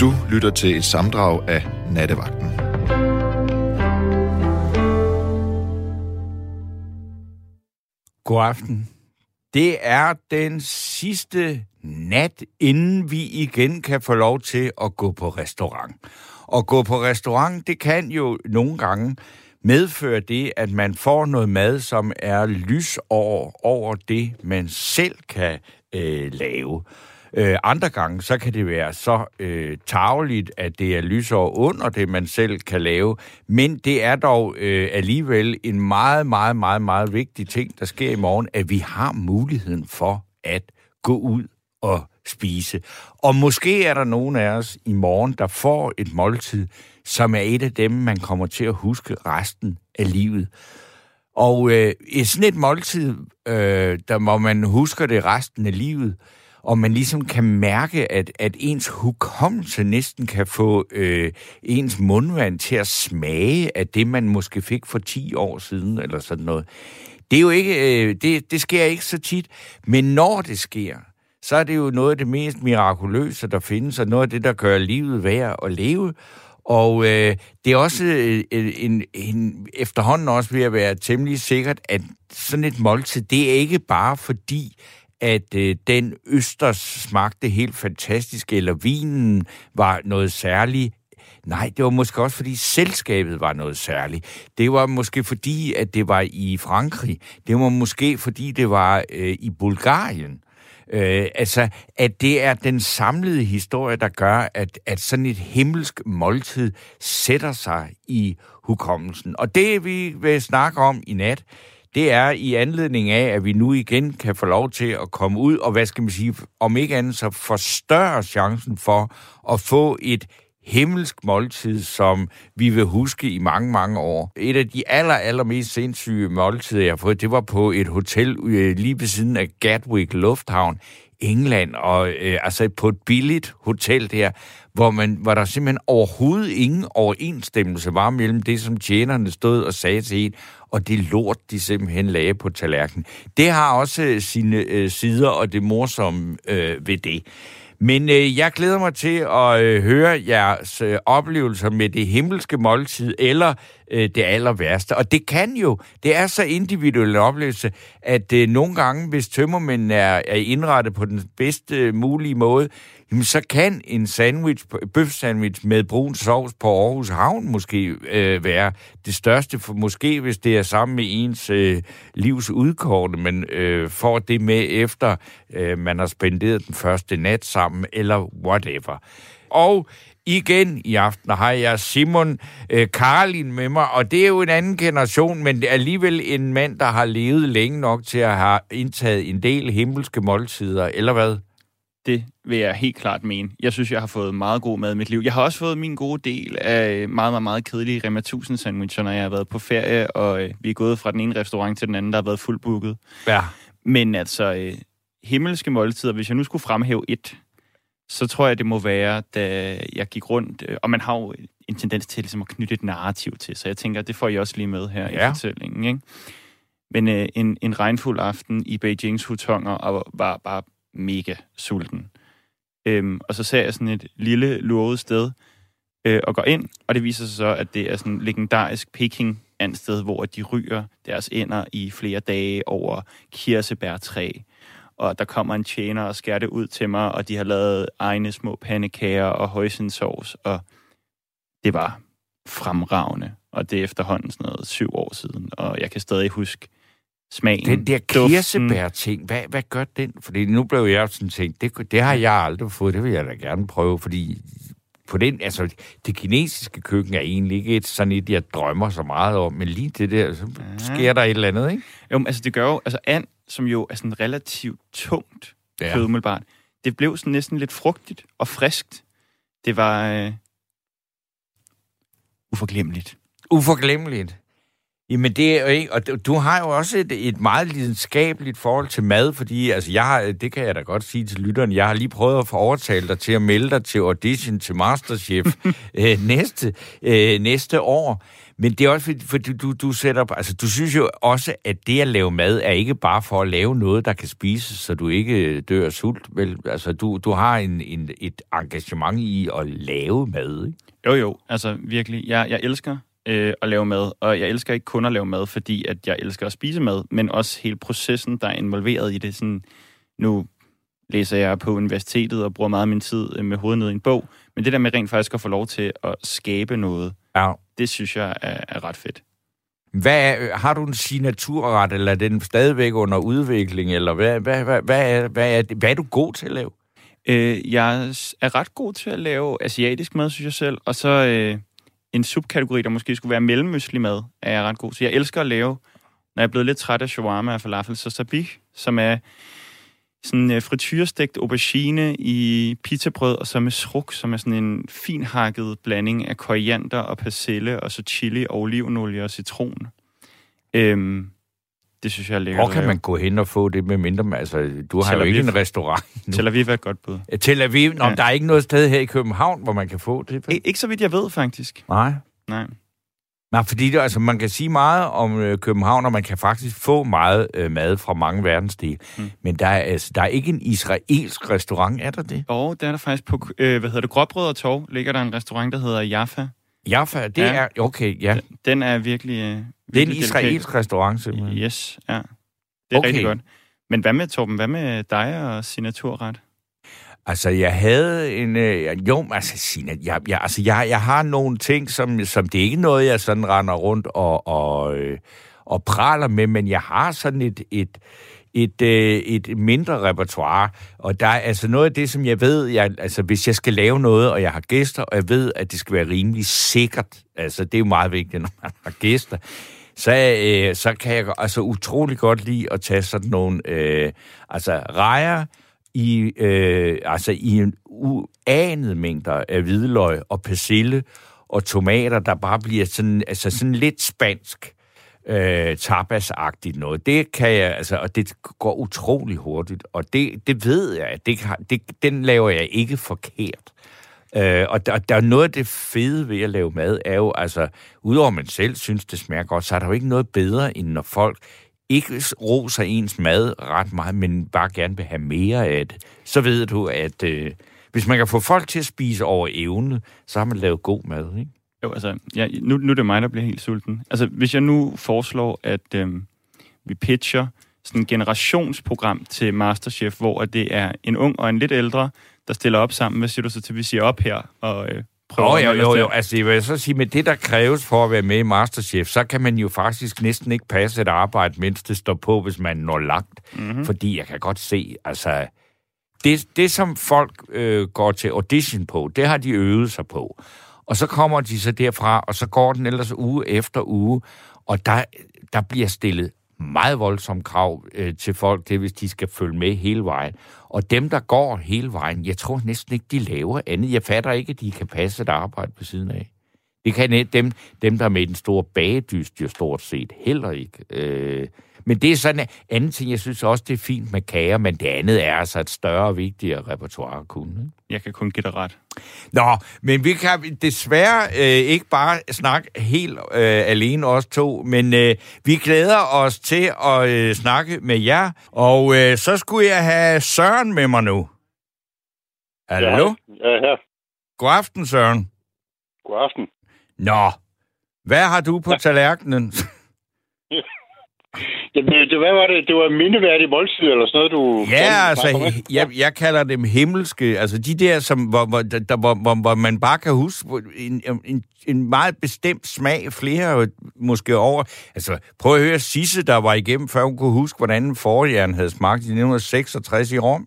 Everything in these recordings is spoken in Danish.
Du lytter til et samdrag af Nattevagten. God aften. Det er den sidste nat, inden vi igen kan få lov til at gå på restaurant. Og gå på restaurant, det kan jo nogle gange medføre det, at man får noget mad, som er lys over, over det, man selv kan øh, lave. Øh, andre gange, så kan det være så øh, tageligt, at det er lysår under det, man selv kan lave. Men det er dog øh, alligevel en meget, meget, meget, meget vigtig ting, der sker i morgen, at vi har muligheden for at gå ud og spise. Og måske er der nogen af os i morgen, der får et måltid, som er et af dem, man kommer til at huske resten af livet. Og øh, sådan et måltid, øh, der må man huske det resten af livet, og man ligesom kan mærke, at, at ens hukommelse næsten kan få øh, ens mundvand til at smage af det, man måske fik for 10 år siden, eller sådan noget. Det er jo ikke, øh, det, det sker ikke så tit, men når det sker, så er det jo noget af det mest mirakuløse, der findes, og noget af det, der gør livet værd at leve. Og øh, det er også øh, øh en, en, efterhånden også ved at være temmelig sikkert, at sådan et måltid, det er ikke bare fordi, at øh, den østers smagte helt fantastisk, eller vinen var noget særligt. Nej, det var måske også, fordi selskabet var noget særligt. Det var måske fordi, at det var i Frankrig. Det var måske fordi, det var øh, i Bulgarien. Øh, altså, at det er den samlede historie, der gør, at, at sådan et himmelsk måltid sætter sig i hukommelsen. Og det, vi vil snakke om i nat, det er i anledning af, at vi nu igen kan få lov til at komme ud, og hvad skal man sige, om ikke andet så forstørre chancen for at få et himmelsk måltid, som vi vil huske i mange, mange år. Et af de aller, aller mest sindssyge måltider, jeg har fået, det var på et hotel øh, lige ved siden af Gatwick Lufthavn, England, og øh, altså på et billigt hotel der, hvor, man, hvor der simpelthen overhovedet ingen overensstemmelse var mellem det, som tjenerne stod og sagde til en, og det lort, de simpelthen lagde på tallerkenen. Det har også øh, sine øh, sider, og det morsomme øh, ved det. Men øh, jeg glæder mig til at øh, høre jeres øh, oplevelser med det himmelske måltid, eller øh, det aller værste. Og det kan jo, det er så individuel en oplevelse, at øh, nogle gange, hvis tømmermænd er, er indrettet på den bedste øh, mulige måde, jamen så kan en sandwich, bøf sandwich med brun sovs på Aarhus Havn måske øh, være det største, for måske hvis det er sammen med ens øh, livs udkårende, men øh, får det med efter øh, man har spenderet den første nat sammen, eller whatever. Og igen i aften har jeg Simon øh, Karlin med mig, og det er jo en anden generation, men det er alligevel en mand, der har levet længe nok til at have indtaget en del himmelske måltider, eller hvad? Det vil jeg helt klart mene. Jeg synes, jeg har fået meget god mad i mit liv. Jeg har også fået min gode del af meget, meget, meget kedelige Rema 1000 sandwicher, når jeg har været på ferie, og øh, vi er gået fra den ene restaurant til den anden, der har været fuldt booket. Ja. Men altså, øh, himmelske måltider, hvis jeg nu skulle fremhæve et, så tror jeg, det må være, da jeg gik rundt, øh, og man har jo en tendens til ligesom, at knytte et narrativ til, så jeg tænker, det får I også lige med her ja. i fortællingen. Ikke? Men øh, en, en regnfuld aften i Beijings hutonger, og var bare mega sulten. Øhm, og så ser jeg sådan et lille lurvet sted, øh, og går ind, og det viser sig så, at det er sådan en legendarisk Peking sted, hvor de ryger deres ender i flere dage over kirsebærtræ. Og der kommer en tjener og skærer det ud til mig, og de har lavet egne små pandekager og højsindsovs, og det var fremragende. Og det er efterhånden sådan noget syv år siden, og jeg kan stadig huske smagen. Den der kirsebær-ting, hvad, hvad gør den? Fordi nu blev jeg sådan tænkt, det, det har jeg aldrig fået, det vil jeg da gerne prøve, fordi på den, altså, det kinesiske køkken er egentlig ikke et, sådan et, jeg drømmer så meget om, men lige det der, så ja. sker der et eller andet, ikke? Jo, altså det gør jo, altså and, som jo er sådan relativt tungt ja. det blev sådan næsten lidt frugtigt og friskt. Det var øh, uforglemmeligt. Uforglemmeligt. Jamen det er jo ikke, og du har jo også et, et meget lidenskabeligt forhold til mad, fordi altså jeg har, det kan jeg da godt sige til lytteren, jeg har lige prøvet at få overtalt dig til at melde dig til audition til Masterchef øh, næste, øh, næste år. Men det er også fordi, fordi du, du sætter... Altså, du synes jo også, at det at lave mad er ikke bare for at lave noget, der kan spises, så du ikke dør af sult. Vel, altså, du, du har en, en, et engagement i at lave mad, ikke? Jo, jo. Altså, virkelig. Jeg, jeg elsker øh, at lave mad, og jeg elsker ikke kun at lave mad, fordi at jeg elsker at spise mad, men også hele processen, der er involveret i det. Sådan, nu læser jeg på universitetet og bruger meget af min tid øh, med hovedet ned i en bog, men det der med rent faktisk at få lov til at skabe noget, Ja. det synes jeg er, er ret fedt. Hvad er, har du en signaturret, eller er den stadigvæk under udvikling, eller hvad, hvad, hvad, hvad, er, hvad, er, hvad er du god til at lave? Øh, jeg er ret god til at lave asiatisk mad, synes jeg selv, og så øh, en subkategori, der måske skulle være mellemøstlig mad, er jeg ret god til. Jeg elsker at lave, når jeg er blevet lidt træt af shawarma og falafel, så sabich, som er sådan øh, frityrestegt aubergine i pizzabrød, og så med sruk, som er sådan en fin hakket blanding af koriander og persille, og så chili og olivenolie og citron. Øhm, det synes jeg er lækkert Hvor kan man gå hen og få det med mindre... man- Altså, du har jo ikke en restaurant nu. Tel Aviv er et godt bud. Tel Aviv? Nå, Ja. der er ikke noget sted her i København, hvor man kan få det. Ik- ikke så vidt jeg ved, faktisk. Nej. Nej. Nej, fordi det, altså, man kan sige meget om øh, København, og man kan faktisk få meget øh, mad fra mange verdensdele. Mm. Men der er, altså, der er ikke en israelsk restaurant, er der det? Og der er der faktisk på, øh, hvad hedder det, Gråbrød og Torv, ligger der en restaurant, der hedder Jaffa. Jaffa, det Ja. er... Okay, ja. Den er virkelig... Øh, Det er en israelsk restaurant, simpelthen. Yes, ja. Det er Okay. rigtig godt. Men hvad med, Torben, hvad med dig og signaturret? Altså, jeg havde en... Øh, jo, altså, Sina, jeg, jeg, altså, jeg, jeg har nogle ting, som, som det er ikke noget, jeg sådan render rundt og, og, øh, og praler med, men jeg har sådan et, et, et, øh, et mindre repertoire, og der er altså noget af det, som jeg ved, jeg, altså hvis jeg skal lave noget, og jeg har gæster, og jeg ved, at det skal være rimelig sikkert, altså det er jo meget vigtigt, når man har gæster, så, øh, så kan jeg altså utrolig godt lide at tage sådan nogle, øh, altså rejer, i, øh, altså i en uanet mængder af hvidløg og persille og tomater, der bare bliver sådan, altså sådan lidt spansk øh, tapasagtigt noget. Det kan jeg, altså, og det går utrolig hurtigt, og det, det ved jeg, at det, det, den laver jeg ikke forkert. Øh, og der, der er noget af det fede ved at lave mad, er jo, altså, udover man selv synes, det smager godt, så er der jo ikke noget bedre, end når folk ikke roser ens mad ret meget, men bare gerne vil have mere af det. Så ved du, at øh, hvis man kan få folk til at spise over evne, så har man lavet god mad, ikke? Jo, altså, ja, nu, nu er det mig, der bliver helt sulten. Altså, hvis jeg nu foreslår, at øhm, vi pitcher sådan et generationsprogram til Masterchef, hvor det er en ung og en lidt ældre, der stiller op sammen. Hvad siger du så til, vi siger op her og øh, prøver at jo, jo, jo. Altså, jeg vil så sige, med det, der kræves for at være med i Masterchef, så kan man jo faktisk næsten ikke passe et arbejde, mens det står på, hvis man når langt. Mm-hmm. Fordi jeg kan godt se, altså... Det, det som folk øh, går til audition på, det har de øvet sig på. Og så kommer de så derfra, og så går den ellers uge efter uge, og der, der bliver stillet meget voldsomme krav øh, til folk, det hvis de skal følge med hele vejen. Og dem, der går hele vejen, jeg tror næsten ikke, de laver andet. Jeg fatter ikke, at de kan passe et arbejde på siden af. Det kan dem, dem der er med den store bagedyst, jo stort set heller ikke. Øh, men det er sådan en anden ting, jeg synes også, det er fint med kager, men det andet er altså et større og vigtigere repertoire at kunne. Ikke? Jeg kan kun give dig ret. Nå, men vi kan desværre øh, ikke bare snakke helt øh, alene os to, men øh, vi glæder os til at øh, snakke med jer, og øh, så skulle jeg have Søren med mig nu. Hallo? Ja, ja. God aften, Søren. God aften. Nå, hvad har du på tallerkenen? Jamen, det, det, hvad var det? Det var mindeværdig måltid eller sådan noget, du... Ja, snakker altså, jeg, jeg kalder dem himmelske. Altså, de der, som, hvor, hvor, der, hvor, hvor, hvor man bare kan huske en, en, en meget bestemt smag, flere måske over. Altså, prøv at høre Sisse, der var igennem, før hun kunne huske, hvordan en forhjern havde smagt i 1966 i Rom.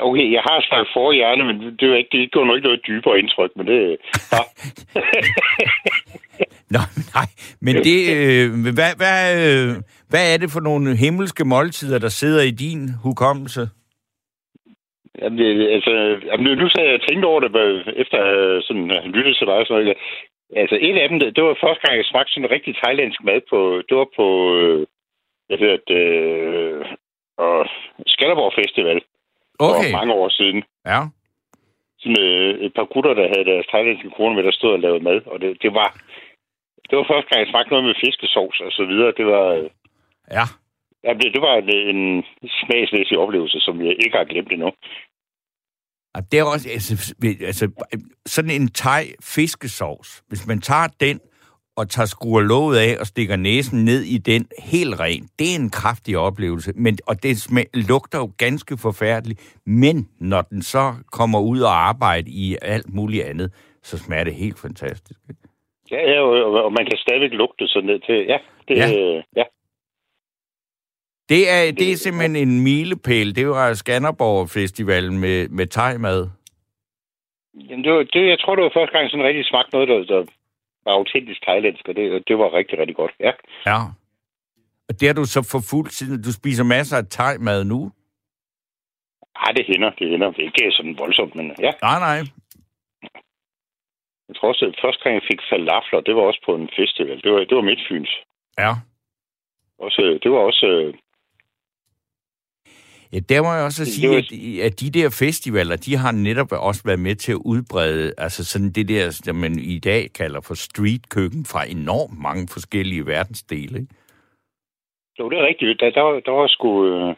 Okay, jeg har sagt forhjerne, men det, er jo ikke, det går nok ikke noget dybere indtryk, men det... Ja. Nå, nej, men det, øh, hvad, hvad, øh, hvad er det for nogle himmelske måltider, der sidder i din hukommelse? Jamen, det, altså, jamen, nu sagde jeg tænkt over det, efter at sådan, at have lyttet til dig og sådan noget. Altså, et af dem, det, det var første gang, jeg smagte sådan en rigtig thailandsk mad på... Det var på... Øh, hvad hedder det... Øh, og Skanderborg Festival Okay, for mange år siden. ja. sådan, øh, et par gutter, der havde deres thailandske kone med, der stod og lavede mad. Og det, det var... Det var første gang, jeg smagte noget med fiskesovs og så videre. Det var... Øh, Ja. ja, det, det var en, en smagsmæssig oplevelse, som jeg ikke har glemt endnu. Og det er også, altså, altså sådan en thai fiskesovs, hvis man tager den og tager skruer låget af og stikker næsen ned i den helt ren, det er en kraftig oplevelse. Men, og det smag, lugter jo ganske forfærdeligt, men når den så kommer ud og arbejder i alt muligt andet, så smager det helt fantastisk. Ja, ja og, man kan stadigvæk lugte sådan ned til... Ja, det, Ja. ja. Det er, det er simpelthen en milepæl. Det var Skanderborg Festivalen med, med thai-mad. Jamen, det, var, det, jeg tror, det var første gang, sådan rigtig smagt noget, der, der var autentisk thailandsk, og det, det var rigtig, rigtig godt. Ja. Ja. Og det har du så forfulgt siden. Du spiser masser af thai-mad nu? Ej, det hænder, det hænder. Det er ikke sådan voldsomt, men ja. Nej, nej. Jeg tror også, at første gang, jeg fik falafler, det var også på en festival. Det var, det var Midtfyns. Ja. Også, det var også... øh, Ja, der må jeg også sige, at, at de der festivaler, de har netop også været med til at udbrede, altså sådan det der, som man i dag kalder for streetkøkken fra enormt mange forskellige verdensdele. Ikke? Jo, det er rigtigt. Der, der, var- der var sgu... øh,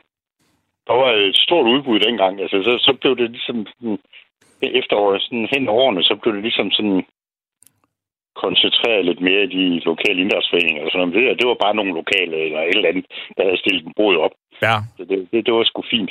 Der var et stort udbud dengang. Altså, så, så blev det ligesom... sådan, Efter sådan hen årene, så blev det ligesom sådan koncentreret lidt mere i de lokale idrætsforeninger og sådan noget. Det, det var bare nogle lokale eller et eller andet, der havde stillet en bod op. Ja. Så det, det, det var sgu fint.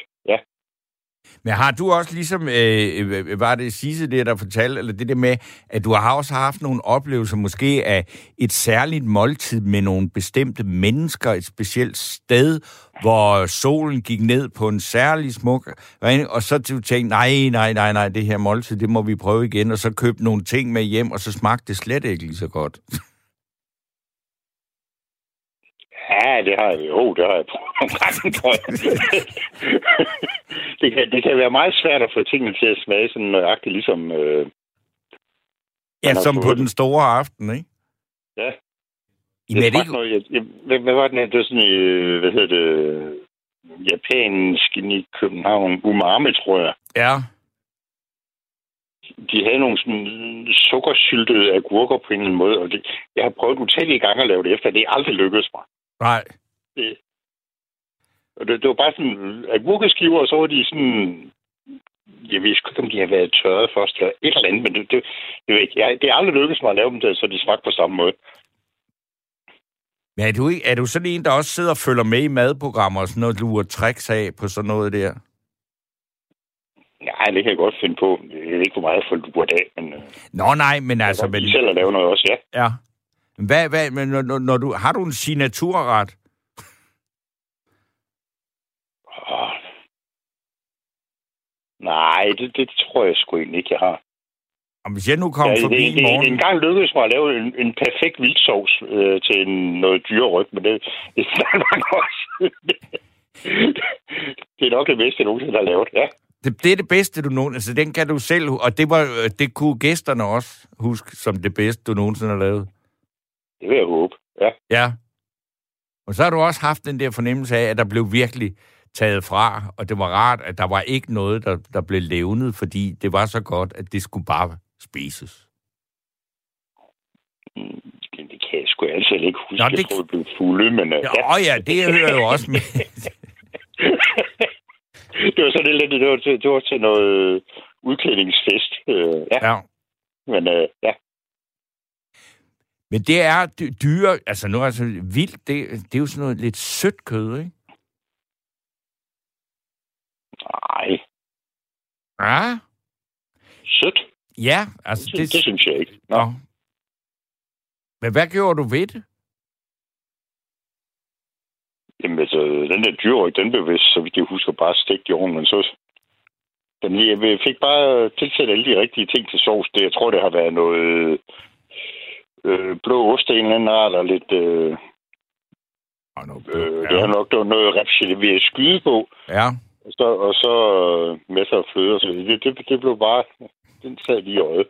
Men har du også ligesom, øh, øh, øh, øh, var det Sisse der, der fortalte, eller det der med, at du har også haft nogle oplevelser måske af et særligt måltid med nogle bestemte mennesker, et specielt sted, hvor solen gik ned på en særlig smuk regning, og så du tænkte, nej, nej, nej, nej, det her måltid, det må vi prøve igen, og så købte nogle ting med hjem, og så smagte det slet ikke lige så godt. Ja, det har jeg jo. Det har jeg det, kan, det kan være meget svært at få tingene til at smage sådan nøjagtigt, ligesom... Øh, Ja, som på den store aften, ikke? Ja. Jamen, er det ikke... noget, jeg, jeg, hvad, hvad var den her? Det var sådan, øh, hvad hedder det, japansk i København, umami, tror jeg. Ja, De havde nogle sådan sukkersyltede agurker på en eller anden måde, og det, jeg har prøvet utallige gange at lave det efter, det er aldrig lykkedes mig. Nej. Det, og det, det var bare sådan agurkeskiver, og så var de sådan... Jeg ved ikke, om de har været tørret først, eller et eller andet, men det, det, det, ved ikke, jeg, det er aldrig lykkedes mig at lave dem, der, så de smagte på samme måde. Men er du, ikke, er du sådan en, der også sidder og følger med i madprogrammer og sådan noget, lurer tricks af på sådan noget der? Ja, det kan jeg godt finde på. Jeg ved ikke, hvor meget jeg får luret af, men... øh, Nå nej, men jeg altså... kan Men, selv at lave noget også, ja. ja. Hvad, hvad, men når, når- du, har du en signaturret? Åh. Nej, det, det tror jeg sgu egentlig ikke, jeg har. Og hvis jeg nu kommer Ja, forbi det, i det, morgen... det, en gang lykkedes mig at lave en, en perfekt vildsovs øh, til en, noget dyreryg, men det, det er nok også. det er nok det bedste, jeg nogensinde har lavet, ja. Det, det er det bedste, du nogensinde... Altså, den kan du selv... Og det, var, øh, det kunne gæsterne også huske som det bedste, du nogensinde har lavet. Det vil jeg håbe, ja. Ja. Og så har du også haft den der fornemmelse af, at der blev virkelig taget fra, og det var rart, at der var ikke noget, der, der blev levnet, fordi det var så godt, at det skulle bare spises. Mm, Det, kan jeg sgu altid ikke huske. Nå, det- Jeg tror, det blev fulde, men... øh, Ja, ja, det hører jo også med. det var sådan lidt, det var til, det var til noget udklædningsfest. Øh, ja, ja. men øh, ja. Men det er dy- dyre, altså nu er altså vildt, det, det er jo sådan noget lidt sødt kød, ikke? Nej, Ja. sødt. Ja, altså Det, det... det synes jeg ikke. Nå. Nå. Men hvad gjorde du ved det? Jamen, altså, den der dyrryg, den blev vist, så vidt jeg husker, bare stegt i ovnen, men så... Den, jeg fik bare tilsat alle de rigtige ting til sovs. Det, jeg tror, det har været noget øh, blå ost af en eller anden art, og lidt... Øh, Oh, no, øh, Det har nok der var noget repchile ved at skyde på, ja. og så, og så øh, masser af fløde og så det, det, det blev bare... Den sad lige i øjet.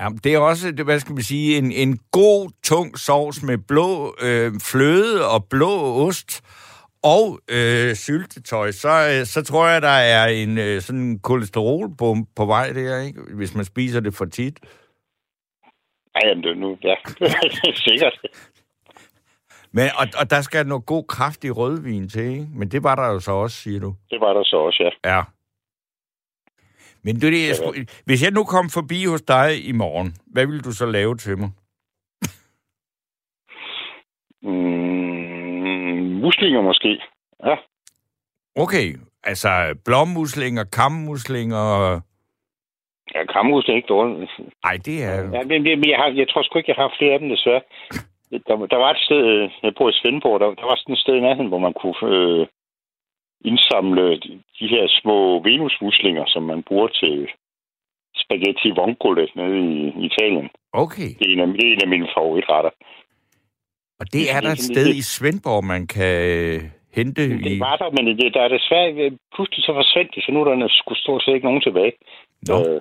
ja. Det er også, det, hvad skal man sige, en, en god, tung sovs med blå øh, fløde og blå ost og øh, syltetøj, så, øh, så tror jeg, der er en øh, sådan kolesterolbombe på vej der, ikke? hvis man spiser det for tit. Ej, jamen, det er nu, ja, sikkert. Men, og, og der skal noget god, kraftig rødvin til, ikke? Men det var der jo så også, siger du. Det var der så også, ja. Ja. Men det, er det, jeg skulle, hvis jeg nu kom forbi hos dig i morgen, hvad vil du så lave til mig? Mm, muslinger måske. Ja. Okay, altså blommuslinger, kammuslinger... Ja, kammuslinger er ikke dårligt. Nej, det er... Ja, men, men jeg, har, jeg tror sgu ikke, jeg har flere af dem, desværre. Der, der var et sted, øh, jeg bor i Svendborg, der, der var sådan et sted i nærheden, hvor man kunne øh, indsamle de, de her små venusmuslinger, som man bruger til spaghetti vongole nede i, i Italien. Okay. Det er en af, det er en af mine favoritretter. Og det er der et sted i Svendborg, man kan øh, hente Det i... var der, men det, der er desværre... Pludselig så forsvandt det, så nu er der sgu stort set ikke nogen tilbage. Nå. Øh,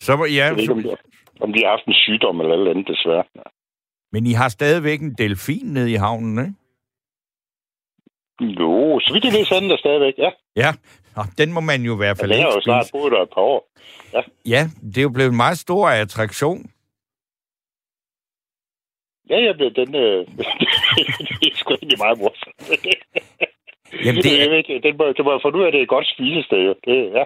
Så var, ja, jeg ved ikke, om de, om de har haft en sygdom eller andet, desværre. men I har stadigvæk en delfin nede i havnen, ikke? Jo, så vidt jeg ved, så er den der stadigvæk, ja. Ja, og den må man jo i hvert ja fald den har ikke jo snart boet der et par år. Ja, det er jo blevet en meget stor attraktion. Ja, ja, men den... Øh, det er sgu egentlig meget morsomt. Jamen, det jeg er, ved ikke, den må, det må jeg finde ud af, det er et godt spisested. jo. Det, ja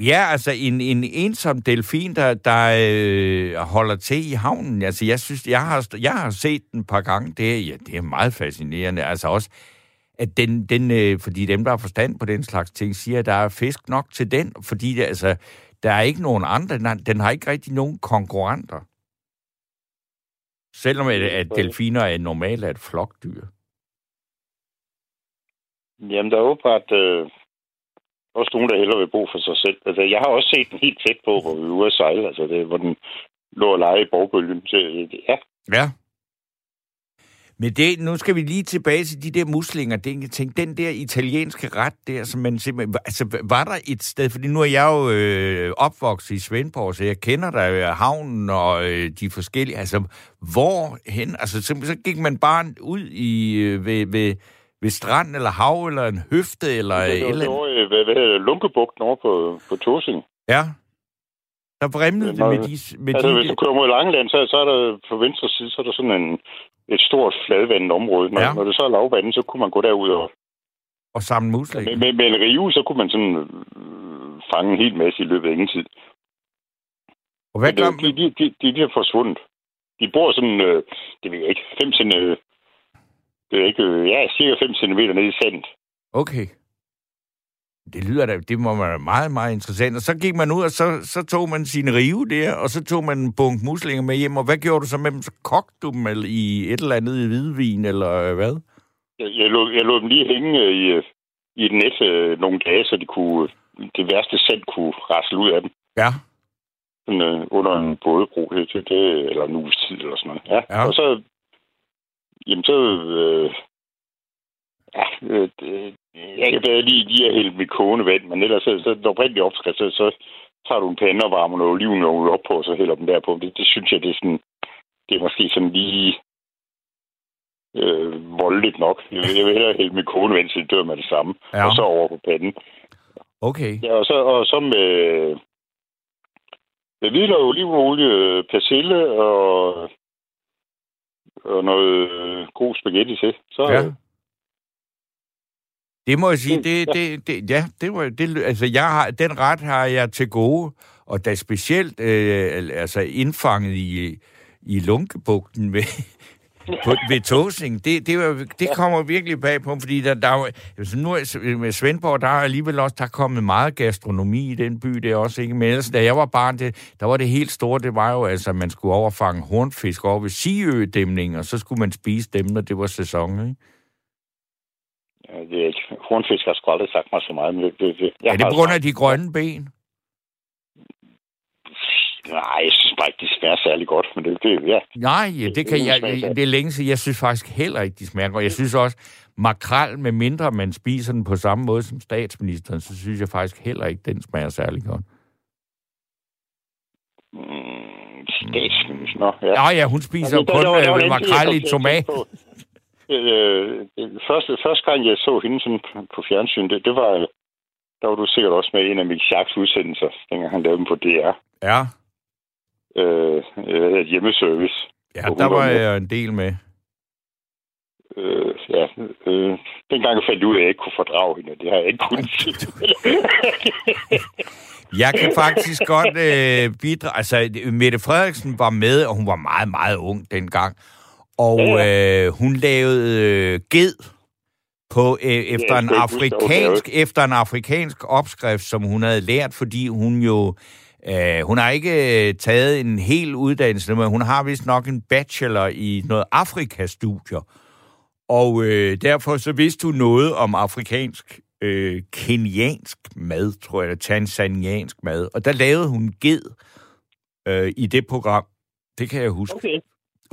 ja, altså en, en ensom delfin, der, der øh, holder til i havnen. Altså, jeg synes, jeg har, jeg har set den et par gange. Det er, ja, det er meget fascinerende. Altså også, at den, den øh, fordi dem, der har forstand på den slags ting, siger, at der er fisk nok til den, fordi det, altså, der er ikke nogen andre. Den har, den har ikke rigtig nogen konkurrenter. Selvom at, at delfiner er normalt er et flokdyr. Jamen, der er åbenbart øh, også nogen, der hellere vil bo for sig selv. Altså, jeg har også set den helt tæt på, hvor vi var ude at sejle. Altså, det, hvor den lå og lege i borgbølgen. Så, øh, ja, Ja. Men det, nu skal vi lige tilbage til de der muslinger. Det, jeg tænkte, den der italienske ret der, som man simpelthen... Altså, var der et sted... Fordi nu er jeg jo øh, opvokset i Svendborg, så jeg kender der øh, havnen og øh, de forskellige... Altså, hvor hen? Altså, så, så gik man bare ud i øh, ved, ved, ved strand eller hav eller en høfte eller... det, det, eller det var, øh, hvad, hvad hedder Lunkebugten over på, på Tosing. ja. Der vrimlede det med de... Med Altså, de hvis du kører mod Langeland, så, så er der på venstre side, så er der sådan en, et stort fladvandet område. Når, Ja. ja. når det så er lavvandet, så kunne man gå derud og og samle muslinger. med, med, med en rive, så kunne man sådan øh, fange en hel masse i løbet af ingen tid. Og hvad Men, gør øh, de, de, de, de, de er forsvundet. De bor sådan, øh, det ved jeg ikke, 5 cm, det er ikke, ja, cirka 5 cm nede i sandet. Okay. Det lyder da, det må være meget, meget interessant. Og så gik man ud, og så, så tog man sin rive der, og så tog man en bunk muslinger med hjem, og hvad gjorde du så med dem? Så kogte du dem i et eller andet i hvidvin, eller øh, hvad? Jeg, jeg, lod, jeg lod dem lige hænge i, øh, i et net øh, nogle dage, så de kunne, det værste sand kunne rasle ud af dem. Ja. Sådan, øh, under en bådebro det, det, eller en uges tid, eller sådan noget. Ja. Ja. Og så, jamen så, øh, ja, øh, jeg kan bedre lige lige at hælde mit kogende vand, men ellers så, så den oprindelige opskrift, så, så tager du en pande og varmer noget olivenolie op på, og så hælder dem der på. Det, det synes jeg, det er sådan, det er måske sådan lige øh, voldeligt nok. Jeg vil, jeg vil hellere hælde mit kogende vand, så det dør med det samme. Ja. Og så over på panden. Okay. Ja, og så, og så med, med hvidløg, olivenolie, persille og, og noget øh, god spaghetti til. Så, Ja. ja. Det må jeg sige, det, det, det, ja, det var, det, altså jeg har, den ret har jeg til gode, og da specielt, øh, altså indfanget i, i lunkebugten ved, på, ved Tåsing, det, det, var, det kommer virkelig bag på, fordi der, der er altså nu med Svendborg, der er alligevel også, der er kommet meget gastronomi i den by, det er også ikke, men ellers, da jeg var barn, det, der var det helt store, det var jo altså, at man skulle overfange hornfisk over ved Siø-dæmningen, og så skulle man spise dem, når det var sæson, ikke? Er ikke. Hornfisk har sgu aldrig sagt mig så meget. Men det, jeg Er det på grund af de grønne ben? Nej, jeg synes bare ikke, de smager særlig godt. Men det, det ja. Nej, ja, det kan jeg, det er længe siden. Jeg synes faktisk heller ikke, de smager godt. Jeg synes også, makrel, med mindre man spiser den på samme måde som statsministeren, så synes jeg faktisk heller ikke, den smager særlig godt. Mm, statsminister. Nå, ja. Ja, ja, hun spiser jo kun der der øh, jeg makrel i tomat. Øh, første, første gang, jeg så hende sådan på, på fjernsyn, det, det var... Der var du sikkert også med i en af Mick Schacks udsendelser, dengang han lavede dem på DR. Ja, Øh, øh, hjemmeservice. ja der var jeg en del med. Øh, ja, øh, dengang fandt jeg ud af, at jeg ikke kunne fordrage hende, det har jeg ikke kunnet Jeg kan faktisk godt øh, bidrage. Altså, Mette Frederiksen var med, og hun var meget, meget ung dengang. Og øh, hun lavede øh, ged på øh, efter jeg en afrikansk efter en afrikansk opskrift, som hun havde lært, fordi hun jo øh, hun har ikke øh, taget en hel uddannelse, men hun har vist nok en bachelor i noget Afrikastudier. Og øh, derfor så vidste hun noget om afrikansk, øh, keniansk mad, tror jeg, eller tanzaniansk mad. Og der lavede hun ged øh, i det program. Det kan jeg huske. Okay.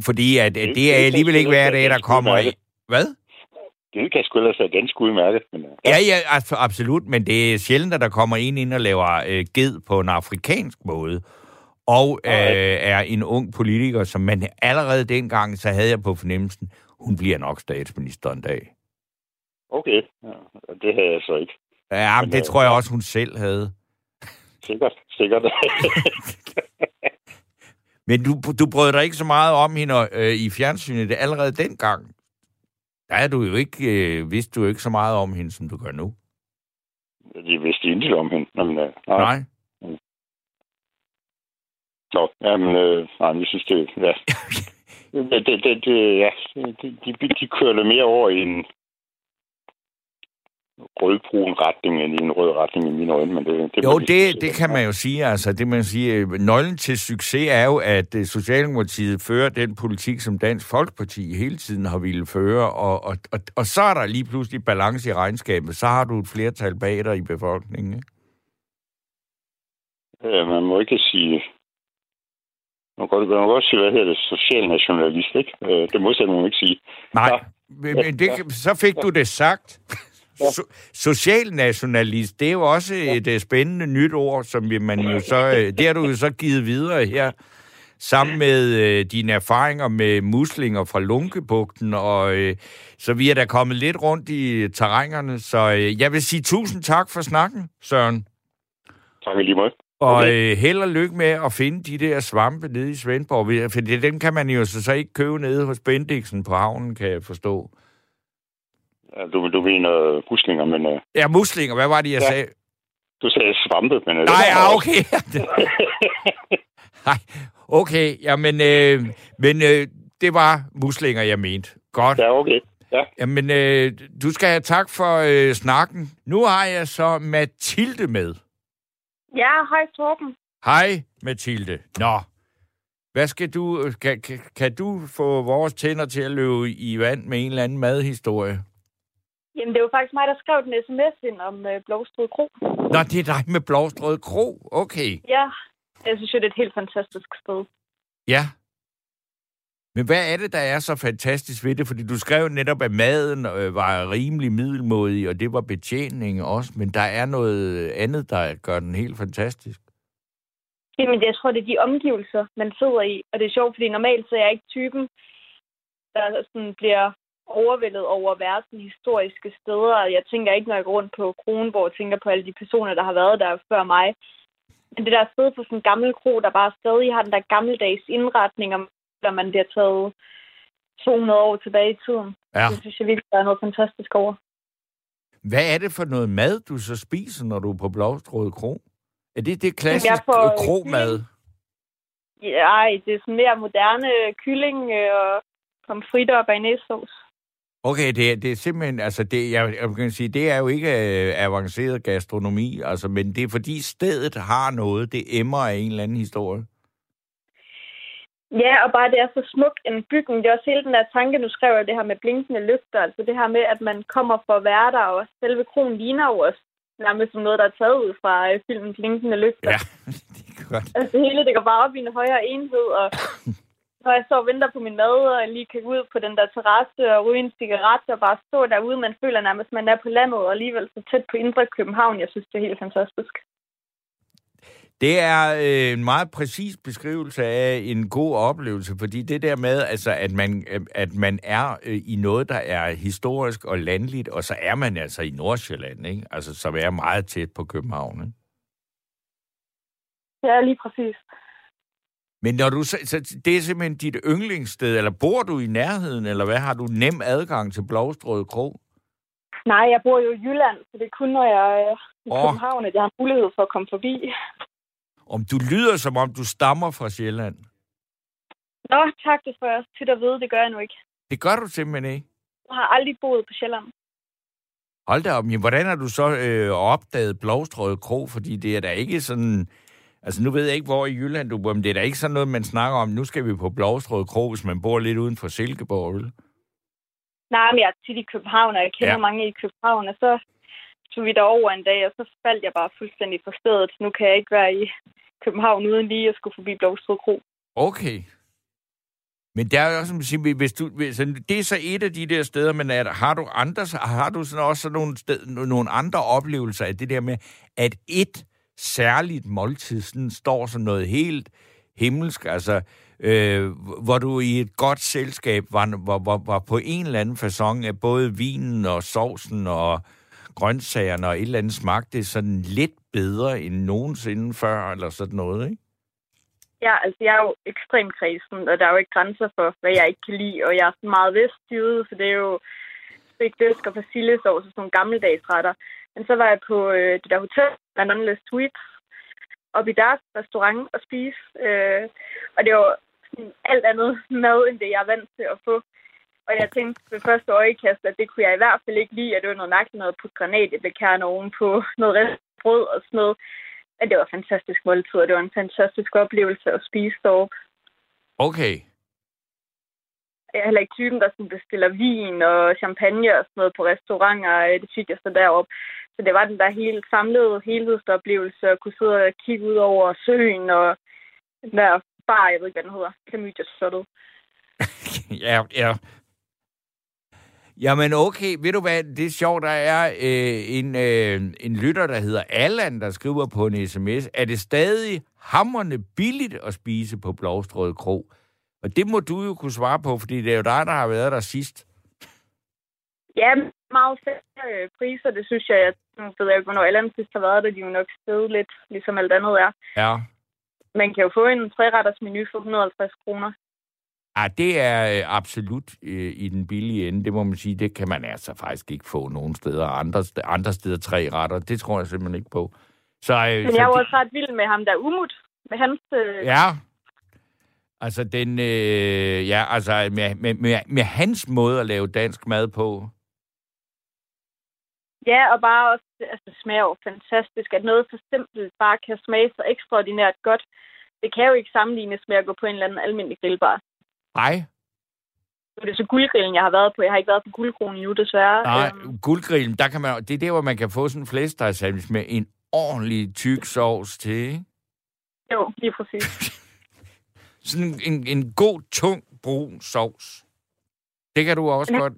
Fordi at, at Det- er alligevel ikke hver dag, der kommer... Hvad? Det kan sgu ellers være ganske udmærket. Men, øh, Ja, ja, altså, absolut, men det er sjældent, at der kommer en ind og laver øh, ged på en afrikansk måde, og øh, er en ung politiker, som man allerede dengang, så havde jeg på fornemmelsen, hun bliver nok statsminister en dag. Okay, ja, det havde jeg så ikke. Ja, men Men, det øh, tror jeg også, hun selv havde. Sikkert, sikkert. Men du, du brød dig ikke så meget om hende øh, i fjernsynet allerede dengang. Der er du jo ikke, øh, vidste du jo ikke så meget om hende, som du gør nu. De vidste intet om hende. Nå, men, øh, nej. Nej. Nå, jamen, øh, nej, jeg synes, det, ja. det, det, det, ja, de, de, de kører mere over i en rødbrun retning, end i en rød retning i mine øjne, men det, det Jo, det, det kan man jo sige. Altså, det man siger, øh, nøglen til succes er jo, at øh, Socialdemokratiet fører den politik, som Dansk Folkeparti hele tiden har ville føre, og, og, og, og så er der lige pludselig balance i regnskabet. Så har du et flertal bag dig i befolkningen. Ikke? Ja, man må ikke sige... Man kan godt, man kan godt sige, hvad hedder det, social nationalist, ikke? Øh, Det må man ikke sige. Nej, Ja. men det, så fik du det sagt. So- Socialnationalist, det er jo også et øh, spændende nyt ord, som man jo så, øh, det har du jo så givet videre her, sammen med øh, dine erfaringer med muslinger fra Lunkebugten, og øh, så vi er da kommet lidt rundt i terrængerne, så øh, jeg vil sige tusind tak for snakken, Søren. Tak lige måde. Og øh, held og lykke med at finde de der svampe nede i Svendborg, for det- dem kan man jo så, så ikke købe nede hos Bendiksen på havnen, kan jeg forstå. Du, du mener muslinger, men øh, Ja, muslinger, hvad var det, jeg Ja. sagde? du sagde svampe, men... øh, Nej, ja, også- okay. Nej, okay, jamen, øh, men øh, det var muslinger, jeg mente. Godt. Ja, okay. Ja, Jamen, øh, du skal have tak for øh, snakken. Nu har jeg så Mathilde med. Ja, hej Torben. Hej, Mathilde. Nå, hvad skal du... Kan, kan, kan du få vores tænder til at løbe i vand med en eller anden madhistorie? Jamen, det var faktisk mig, der skrev den sms ind om øh, Blåstrød Kro. Nå, det er dig med Blåstrød Kro. Okay. Ja, jeg synes jo, det er et helt fantastisk sted. Ja. Men hvad er det, der er så fantastisk ved det? Fordi du skrev netop, at maden øh, var rimelig middelmådig, og det var betjening også, men der er noget andet, der gør den helt fantastisk. Jamen, jeg tror, det er de omgivelser, man sidder i. Og det er sjovt, fordi normalt så er jeg ikke typen, der sådan bliver overvældet over verden historiske steder. Og Jeg tænker ikke, når jeg går rundt på Kronborg, og tænker på alle de personer, der har været der før mig. Men det der sted på sådan en gammel kro, der bare stadig har den der gammeldags indretning, når man bliver taget 200 år tilbage i tiden. Ja. Det synes jeg virkelig, der er noget fantastisk over. Hvad er det for noget mad, du så spiser, når du er på Blåstrød Kro? Er det det klassiske får, øh, kromad? Ja, det er sådan mere moderne kylling øh, og pomfritter og bearnaisesauce. Okay, det er, det er simpelthen, altså det, jeg, jeg kan sige, det er jo ikke øh, avanceret gastronomi, altså, men det er fordi stedet har noget, det emmer af en eller anden historie. Ja, og bare det er så smukt en bygning. Det er også hele den der tanke, nu skrev jeg det her med blinkende lygter. Altså det her med, at man kommer for at være der, og selve kronen ligner jo også nærmest som noget, der er taget ud fra øh, filmen Blinkende Lygter. Ja, det er godt. Altså det hele, det går bare op i en højere enhed, og når jeg så og venter på min mad, og lige kan ud på den der terrasse og ryge en cigaret, og bare stå derude, man føler nærmest, man er på landet, og alligevel så tæt på Indre København. Jeg synes, det er helt fantastisk. Det er øh, en meget præcis beskrivelse af en god oplevelse, fordi det der med, altså, at, man, øh, at man er øh, i noget, der er historisk og landligt, og så er man altså i Nordsjælland, ikke? Altså, som er meget tæt på København, ikke? Ja, lige præcis. Men når du, så, det er simpelthen dit yndlingssted, eller bor du i nærheden, eller hvad? Har du nem adgang til Blåstrød Kro? Nej, jeg bor jo i Jylland, så det er kun, når jeg er i Åh. København, at jeg har mulighed for at komme forbi. Om du lyder, som om du stammer fra Sjælland. Nå, tak, det får jeg også tit at vide. Det gør jeg nu ikke. Det gør du simpelthen ikke. Jeg har aldrig boet på Sjælland. Hold da op, men hvordan har du så øh, opdaget Blåstrød Kro? Fordi det er da ikke sådan... Altså, nu ved jeg ikke, hvor i Jylland du bor, men det er da ikke sådan noget, man snakker om. Nu skal vi på Blåstrød Kro, hvis man bor lidt uden for Silkeborg, vel? Nej, men jeg er tit i København, og jeg kender Ja. mange i København, og så tog vi derover en dag, og så faldt jeg bare fuldstændig for stedet. Nu kan jeg ikke være i København uden lige at skulle forbi Blåstrød Kro. Okay. Men der er jo også, som at sige, hvis du, hvis, så det er så et af de der steder, men er, der- har du andre, har du sådan også sådan nogle, sted, nogle andre oplevelser af det der med, at et særligt måltid sådan står som noget helt himmelsk, altså øh, hvor du i et godt selskab var, var, var, var på en eller anden façon af både vinen og sovsen og grøntsagerne og et eller andet smagte sådan lidt bedre end nogensinde før, eller sådan noget, ikke? Ja, altså jeg er jo ekstremt kredsen, og der er jo ikke grænser for, hvad jeg ikke kan lide, og jeg er sådan meget vestjyde, så det er jo spækdøsk og persillesovs og sådan nogle gammeldags retter. Men så var jeg på øh, det der hotel, London Suites, op i deres restaurant og spise, øh, og det var sådan alt andet mad, end det jeg er vant til at få. Og jeg tænkte ved første øjekast, at det kunne jeg i hvert fald ikke lide, at det var noget mærkeligt noget på granatæblekærne oven på noget ristet brød og sådan noget. Men det var en fantastisk måltid, og det var en fantastisk oplevelse at spise deroppe. Okay. Jeg er heller ikke typen, der sådan bestiller vin og champagne og sådan noget på restauranter. Øh, det fik jeg så derop. Så det var den der helt samlede helhedsoplevelse at kunne sidde og kigge ud over søen og den der bar, jeg ved ikke, hvad den hedder, Klamydia Slottet. ja, ja. Jamen okay, ved du hvad, det er sjovt, der er øh, en, øh, en lytter, der hedder Allan, der skriver på en sms, er det stadig hammerne billigt at spise på Blåstrød Kro? Og det må du jo kunne svare på, fordi det er jo dig, der har været der sidst. Ja, meget færre priser, det synes jeg. Jeg ved jeg ikke, hvornår alle sidst har været der. De er jo nok stedet lidt, ligesom alt andet er. Ja. Man kan jo få en treretters menu for 150 kroner. Ah, det er øh, absolut øh, i den billige ende, det må man sige. Det kan man altså faktisk ikke få nogen steder. Andre, andre steder tre retter, det tror jeg simpelthen ikke på. Så, øh, Men så jeg er jo det- også ret vild med ham der Umut. Med hans... Øh, Ja. Altså, den, øh, ja, altså med, med, med, med hans måde at lave dansk mad på. Ja, og bare også, altså det smager jo fantastisk, at noget så simpelt bare kan smage så ekstraordinært godt. Det kan jo ikke sammenlignes med at gå på en eller anden almindelig grillbar. Nej, Nu er det så guldgrillen, jeg har været på. Jeg har ikke været på guldkronen endnu, desværre. nej, Øhm, guldgrillen, der kan man, det er der, hvor man kan få sådan en flæskestegsandwich med en ordentlig tyk sovs til, ikke? jo, lige præcis. Sådan en, en god, tung, brun sovs. Det kan du også Ja. godt.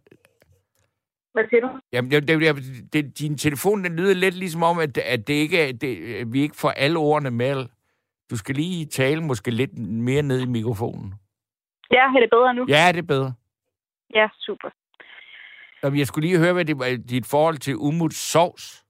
Hvad siger du? Jamen, det, det, det, din telefon, den lyder lidt ligesom om, at, at det ikke det, at vi ikke får alle ordene med. Du skal lige tale måske lidt mere ned i mikrofonen. Ja, er det bedre nu? Ja, det er bedre. Ja, super. Jamen, jeg skulle lige høre, hvad det var dit forhold til umuts sovs.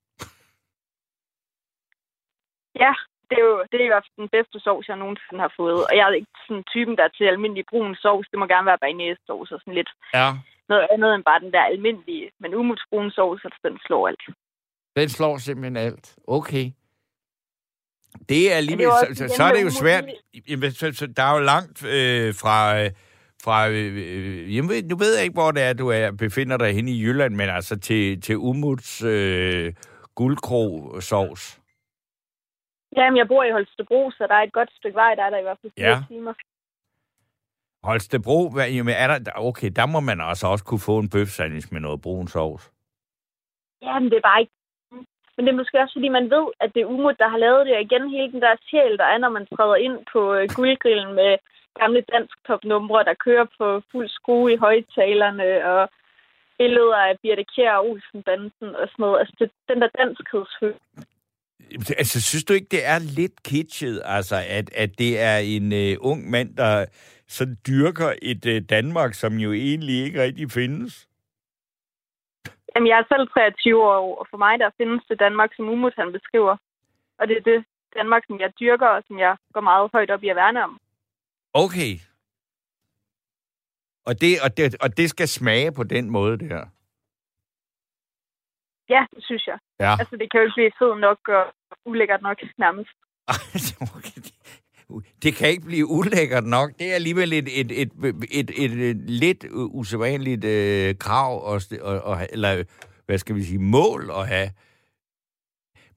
Ja, det er jo det er i hvert fald den bedste sovs, jeg nogensinde har fået. Og jeg er ikke sådan typen, der er til almindelig brun sovs. Det må gerne være bearnaise-sovs og sådan lidt Ja. noget andet end bare den der almindelige. Men umuts brun sovs, så den slår alt. Den slår simpelthen alt. Okay. Det er alligevel, så, også så, igen så er det jo svært. Jamen, så, så der er jo langt øh, fra... Øh, fra øh, øh, jamen, nu ved jeg ikke, hvor det er, du er, befinder dig henne i Jylland, men altså til, til Umuts øh, guldkrog-sovs. Jamen, jeg bor i Holstebro, så der er et godt stykke vej, der er der i hvert fald Ja. timer. Holstebro, hvad, jamen, er der, okay, der må man altså også kunne få en bøf sandwich med noget brun sovs. Jamen, det er bare ikke... Men det er måske også, fordi man ved, at det er Umut, der har lavet det. Og igen, hele den der sjæl, der er, når man træder ind på øh, guldgrillen med gamle dansk topnumre, der kører på fuld skrue i højtalerne, og billeder af Birte Kjær og Olsen-banden og sådan noget. Altså, det, den der danskhedsfølelse. Altså, synes du ikke, det er lidt kitschet, altså, at, at det er en uh, ung mand, der så dyrker et uh, Danmark, som jo egentlig ikke rigtig findes? Jamen, jeg er selv 23 år, og for mig der findes det Danmark, som Umut han beskriver. Og det er det Danmark, som jeg dyrker, og som jeg går meget højt op i at værne om. Okay. Og det, og det, og det skal smage på den måde, der? Ja, det synes jeg. Ja. Altså, det kan jo ikke blive fed nok og ulækkert nok nærmest. det kan ikke blive ulækkert nok. Det er alligevel et, et, et, et, et, et lidt usædvanligt øh, krav, og, og, eller hvad skal vi sige, mål at have.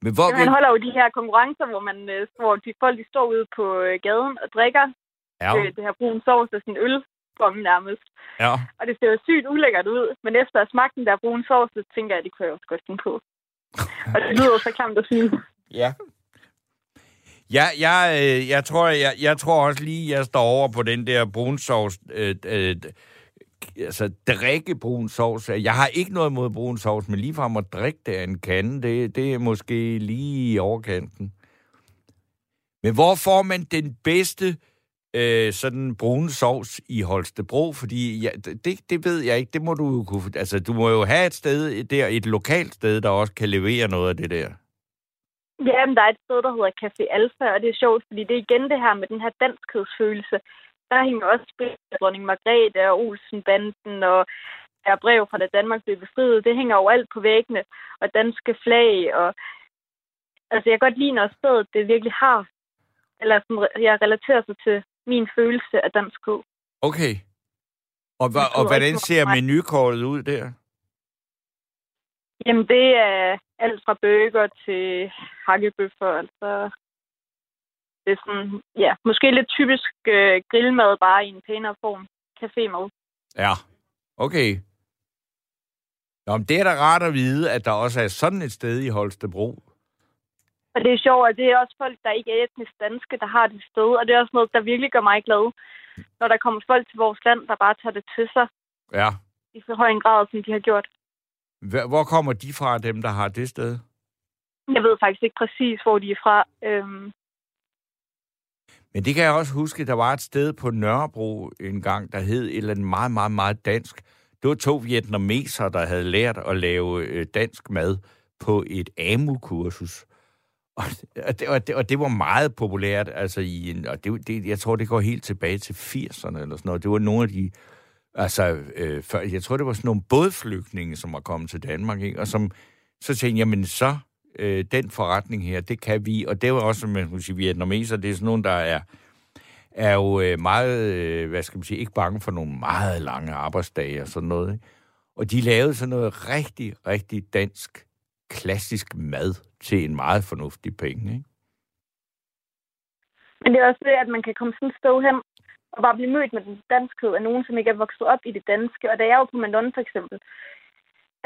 Men hvor ja, man holder jo de her konkurrencer, hvor, man, øh, hvor de folk de står ude på øh, gaden og drikker ja. øh, det her brun sovs og sådan øl nærmest. Ja. Og det ser jo sygt ulækkert ud, men efter at smage den der brune sovs, så tænker jeg, at det kunne jeg også godt finde på. og det lyder så klamt at sige. Ja. Ja, jeg, øh, jeg, tror, jeg, jeg tror også lige, jeg står over på den der brunsovs, øh, øh, altså drikke brun sovs. Jeg har ikke noget imod brun sovs, men lige at drikke det af en kande, det, det er måske lige i overkanten. Men hvor får man den bedste øh, sådan brun sovs i Holstebro? Fordi ja, det, det ved jeg ikke, det må du jo kunne... Altså, du må jo have et sted der, et lokalt sted, der også kan levere noget af det der. Jamen, der er et sted, der hedder Café Alfa, og det er sjovt, fordi det er igen det her med den her danskhedsfølelse. Der hænger også spil af dronning Margrethe og Olsen-banden, og er brev fra da Danmark blev befriet. Det hænger jo alt på væggene, og danske flag, og altså jeg kan godt lide, når stedet det virkelig har, eller sådan, jeg relaterer sig til min følelse af danskhed. Okay. Og, hva, og hvordan ser menukortet ud der? Jamen, det er alt fra bøger til hakkebøffer, altså det er sådan, ja, måske lidt typisk øh, grillmad, bare i en pænere form. Cafémad. Ja, okay. Nå, men det er da rart at vide, at der også er sådan et sted i Holstebro. Og det er sjovt, at det er også folk, der ikke er etnisk danske, der har det sted. Og det er også noget, der virkelig gør mig glad. Når der kommer folk til vores land, der bare tager det til sig. Ja. I så høj en grad, som de har gjort. Hvor kommer de fra, dem der har det sted? Jeg ved faktisk ikke præcis, hvor de er fra. Øhm... Men det kan jeg også huske, der var et sted på Nørrebro en gang, der hed et eller andet meget, meget, meget dansk. Det var to vietnameser, der havde lært at lave øh, dansk mad på et AMU-kursus. Og det, og, det, og det var meget populært, altså i en, og det, det, jeg tror, det går helt tilbage til 80'erne eller sådan noget. Det var nogle af de, altså, øh, før, jeg tror, det var sådan nogle bådflygtninge, som var kommet til Danmark, ikke? og som så tænkte, jamen så, øh, den forretning her, det kan vi, og det var også, man kan sige, vietnameser, det er sådan nogle, der er, er jo øh, meget, øh, hvad skal man sige, ikke bange for nogle meget lange arbejdsdage og sådan noget. Ikke? Og de lavede sådan noget rigtig, rigtig dansk, klassisk mad til en meget fornuftig penge, ikke? Men det er også det, at man kan komme sådan et sted hen og bare blive mødt med den danskhed af nogen, som ikke er vokset op i det danske. Og da jeg var på Mandon for eksempel,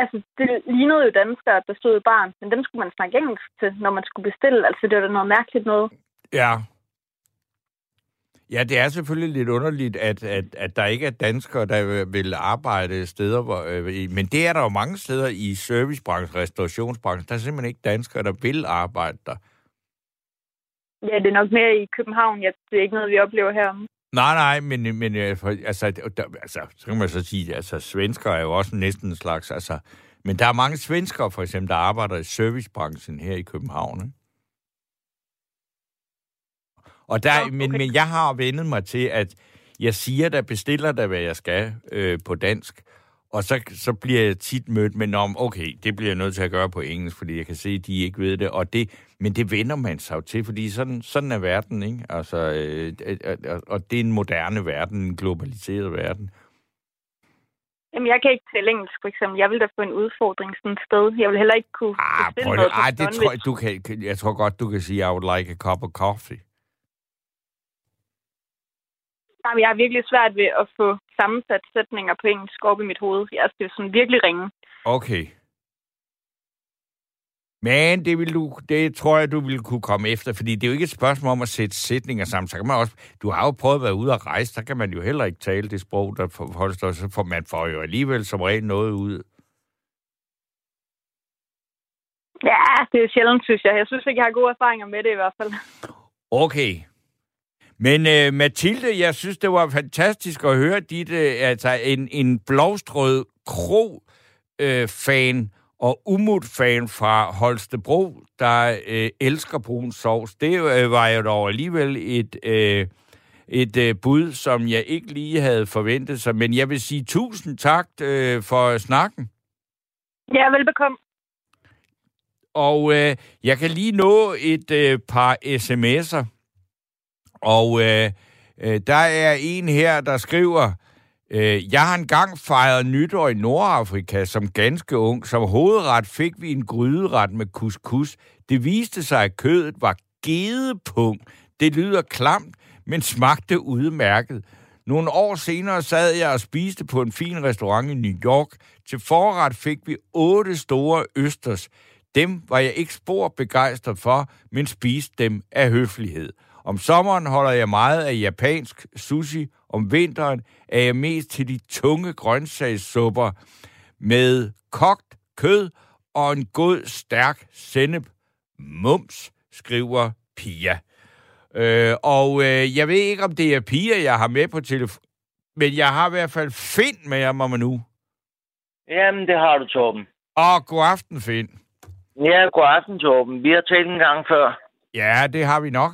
altså det lignede jo danskere, der stod i barn, men dem skulle man snakke engelsk til, når man skulle bestille. Altså det var da noget mærkeligt noget. Ja, Ja, det er selvfølgelig lidt underligt, at, at, at der ikke er danskere, der vil arbejde steder, hvor, øh, men det er der jo mange steder i servicebranchen, restaurationsbranchen. Der er simpelthen ikke danskere, der vil arbejde der. Ja, det er nok mere i København. Ja, det er ikke noget, vi oplever her. Nej, nej, men, men øh, altså, der, altså, så kan man så sige, altså, svensker er jo også næsten en slags, altså, men der er mange svenskere, for eksempel, der arbejder i servicebranchen her i København, ikke? Og der, ja, okay. men, men jeg har vendet mig til, at jeg siger, der bestiller der, hvad jeg skal øh, på dansk. Og så, så bliver jeg tit mødt med, om okay, det bliver jeg nødt til at gøre på engelsk, fordi jeg kan se, at de ikke ved det. Og det, men det vender man sig jo til, fordi sådan, sådan er verden, ikke? Altså, øh, øh, øh, og det er en moderne verden, en globaliseret verden. Jamen, jeg kan ikke tale engelsk, for eksempel. Jeg vil da få en udfordring sådan et sted. Jeg vil heller ikke kunne ah, noget Ej, det tror, du kan, jeg tror godt, du kan sige, I would like a cup of coffee. Nej, jeg har virkelig svært ved at få sammensat sætninger på engelsk op i mit hoved. Altså, det er sådan virkelig ringe. Okay. Men det, vil du, det tror jeg, du vil kunne komme efter, fordi det er jo ikke et spørgsmål om at sætte sætninger sammen. Så kan man også, du har jo prøvet at være ude og rejse, der kan man jo heller ikke tale det sprog, der forholder sig, så får man får jo alligevel som regel noget ud. Ja, det er sjældent, synes jeg. Jeg synes ikke, jeg har gode erfaringer med det i hvert fald. Okay. Men uh, Mathilde, jeg synes, det var fantastisk at høre dit, uh, altså en, en blåstrød kro-fan uh, og umut-fan fra Holstebro, der uh, elsker brun sovs. Det uh, var jo dog alligevel et, uh, et uh, bud, som jeg ikke lige havde forventet sig. Men jeg vil sige tusind tak uh, for snakken. Ja, velbekomme. Og øh, jeg kan lige nå et øh, par sms'er. Og øh, øh, der er en her, der skriver, øh, jeg har engang fejret nytår i Nordafrika som ganske ung. Som hovedret fik vi en gryderet med couscous. Det viste sig, at kødet var gedepung. Det lyder klamt, men smagte udmærket. Nogle år senere sad jeg og spiste på en fin restaurant i New York. Til forret fik vi otte store østers. Dem var jeg ikke spor begejstret for, men spiste dem af høflighed. Om sommeren holder jeg meget af japansk sushi. Om vinteren er jeg mest til de tunge grøntsagssupper med kogt kød og en god, stærk sennep. Mums, skriver Pia. Øh, og øh, jeg ved ikke, om det er Pia, jeg har med på telefon, men jeg har i hvert fald Finn med mamma nu. Jamen, det har du, Torben. Og god aften, Finn. Ja, god aften, Torben. Vi har talt en gang før. Ja, det har vi nok.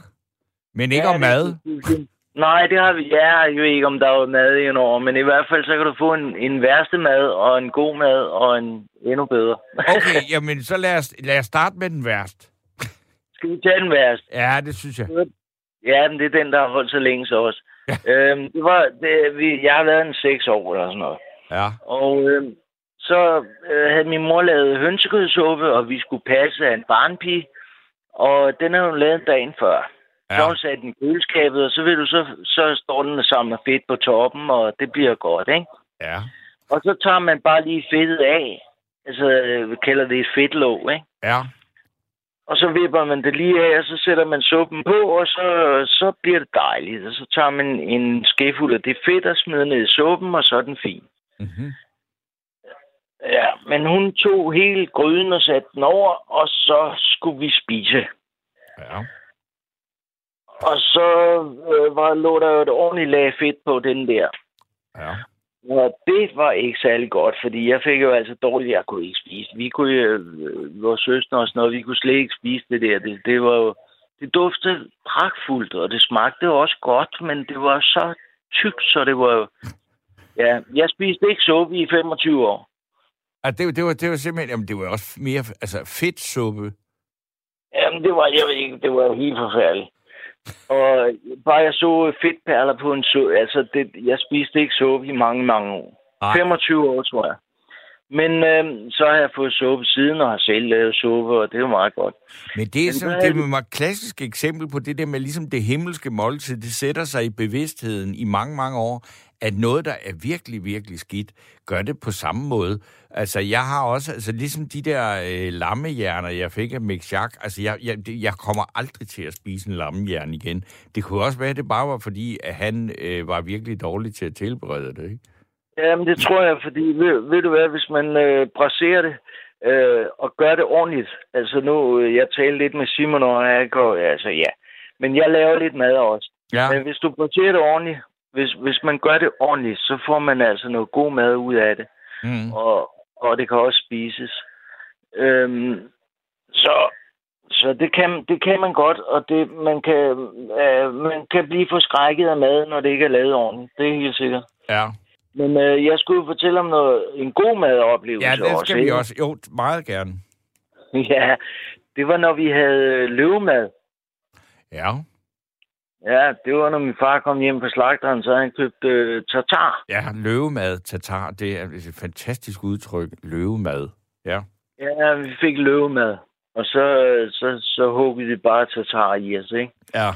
Men ikke ja, om mad. Det, nej, det har vi. Ja, jeg ved ikke, om der er mad i en år, men i hvert fald så kan du få en, en værste mad, og en god mad, og en endnu bedre. Okay, jamen så lad os, lad os starte med den værste. Skal vi tage den værste? Ja, det synes jeg. Ja, men det er den, der har holdt så længe så også. Ja. Øhm, det var, det, vi, jeg har været en seks år eller sådan noget. Ja. Og øhm, så øh, havde min mor lavet hønsekødsuppe, og vi skulle passe af en barnpige. Og den havde hun lavet dagen før. Ja. Så sat den i køleskabet, og så, vil du, så, så står den sammen med fedt på toppen, og det bliver godt, ikke? Ja. Og så tager man bare lige fedtet af. Altså, vi kalder det et fedtlåg, ikke? Ja. Og så vipper man det lige af, og så sætter man suppen på, og så, så bliver det dejligt. Og så tager man en skefuld af det fedt og smider ned i suppen, og så er den fin. Mm-hmm. Ja, men hun tog hele gryden og satte den over, og så skulle vi spise. Ja. Og så øh, var, lå der jo et ordentligt lag fedt på den der. Ja. Og det var ikke særlig godt, fordi jeg fik jo altså dårligt, jeg kunne ikke spise. Vi kunne jo, øh, vores søster og sådan noget, vi kunne slet ikke spise det der. Det, det var jo, det duftede pragtfuldt, og det smagte også godt, men det var så tykt, så det var jo... Ja, jeg spiste ikke suppe i 25 år. Ah, det, det, var, det var simpelthen, jamen, det var også mere altså, fedtsuppe. Jamen, det var, jeg ved ikke, det var helt forfærdeligt. Og bare jeg så fedtperler på en suppe, altså det, jeg spiste ikke suppe i mange, mange år. Ej. 25 år, tror jeg. Men øhm, så har jeg fået suppe siden, og har selv lavet suppe, og det er jo meget godt. Men det er sådan, det er et klassisk eksempel på det der med ligesom det himmelske måltid, det sætter sig i bevidstheden i mange, mange år, at noget, der er virkelig, virkelig skidt, gør det på samme måde. Altså, jeg har også, altså ligesom de der øh, lammehjerner, jeg fik af Mick Schack, altså, jeg, jeg, jeg kommer aldrig til at spise en lammehjerne igen. Det kunne også være, at det bare var fordi, at han øh, var virkelig dårlig til at tilberede det, ikke? Jamen, det tror jeg, fordi ved, ved du hvad, hvis man øh, braserer det øh, og gør det ordentligt. Altså nu, øh, jeg talte lidt med Simon, og jeg går, altså ja. Men jeg laver lidt mad også. Ja, Men hvis du braserer det ordentligt, hvis, hvis man gør det ordentligt, så får man altså noget god mad ud af det. mm. Og, og det kan også spises. Øhm, så så det, kan, det kan man godt, og det, man, kan, øh, man kan blive forskrækket af mad, når det ikke er lavet ordentligt. Det er helt sikkert. ja. Men øh, jeg skulle fortælle om noget, en god madoplevelse Ja, det skal vi ikke? også. Jo, meget gerne. Ja, det var, når vi havde løvemad. Ja, Ja, det var, når min far kom hjem på slagteren, så han købt øh, tartar. ja løvemad, tatar, det er et fantastisk udtryk, løvemad. Ja. Ja, vi fik løvemad. Og så, så, så huggede vi bare tartar i os, ikke? Ja.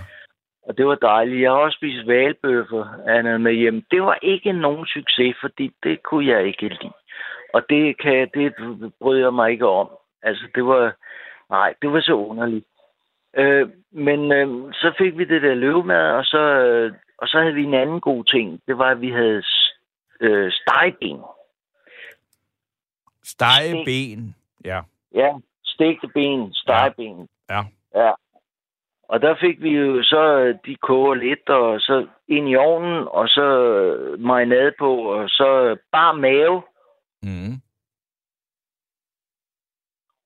Og det var dejligt. Jeg har også spist valbøffer Anna, med hjem. Det var ikke nogen succes, fordi det kunne jeg ikke lide. Og det, kan, det bryder jeg mig ikke om. Altså, det var... Nej, det var så underligt. Øh, men øh, så fik vi det der løvemad, og så, øh, og så havde vi en anden god ting. Det var, at vi havde øh, stegeben. Stege ben. Ja. Ja, stegte ben, stegeben. Ja. ja. Og der fik vi jo så, øh, de koger lidt, og så ind i ovnen, og så øh, marinade på, og så bare mave. Mm.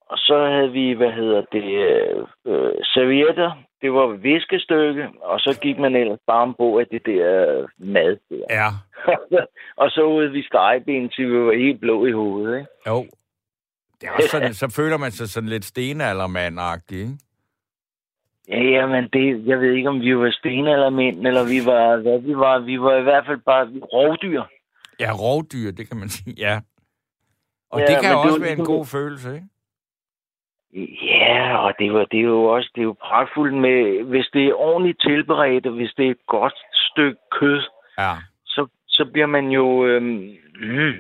Og så havde vi, hvad hedder det, øh, øh, servietter. Det var viskestykke, og så gik man ellers bare ombord af det der øh, mad der. Ja. og så ud vi stegeben, til vi var helt blå i hovedet, ikke? Jo. Det er også sådan, så føler man sig sådan lidt stenaldermand-agtig, ikke? Ja, jamen det, jeg ved ikke, om vi var stenaldermænd, eller vi var, hvad vi var. Vi var i hvert fald bare rovdyr. Ja, rovdyr, det kan man sige, ja. Og Ja, det kan men det også var være en ligesom- god følelse, ikke? Ja, og det, var, det er jo også det er jo pragtfuldt med, hvis det er ordentligt tilberedt, og hvis det er et godt stykke kød, Ja, så, så bliver man jo... Øhm, mm,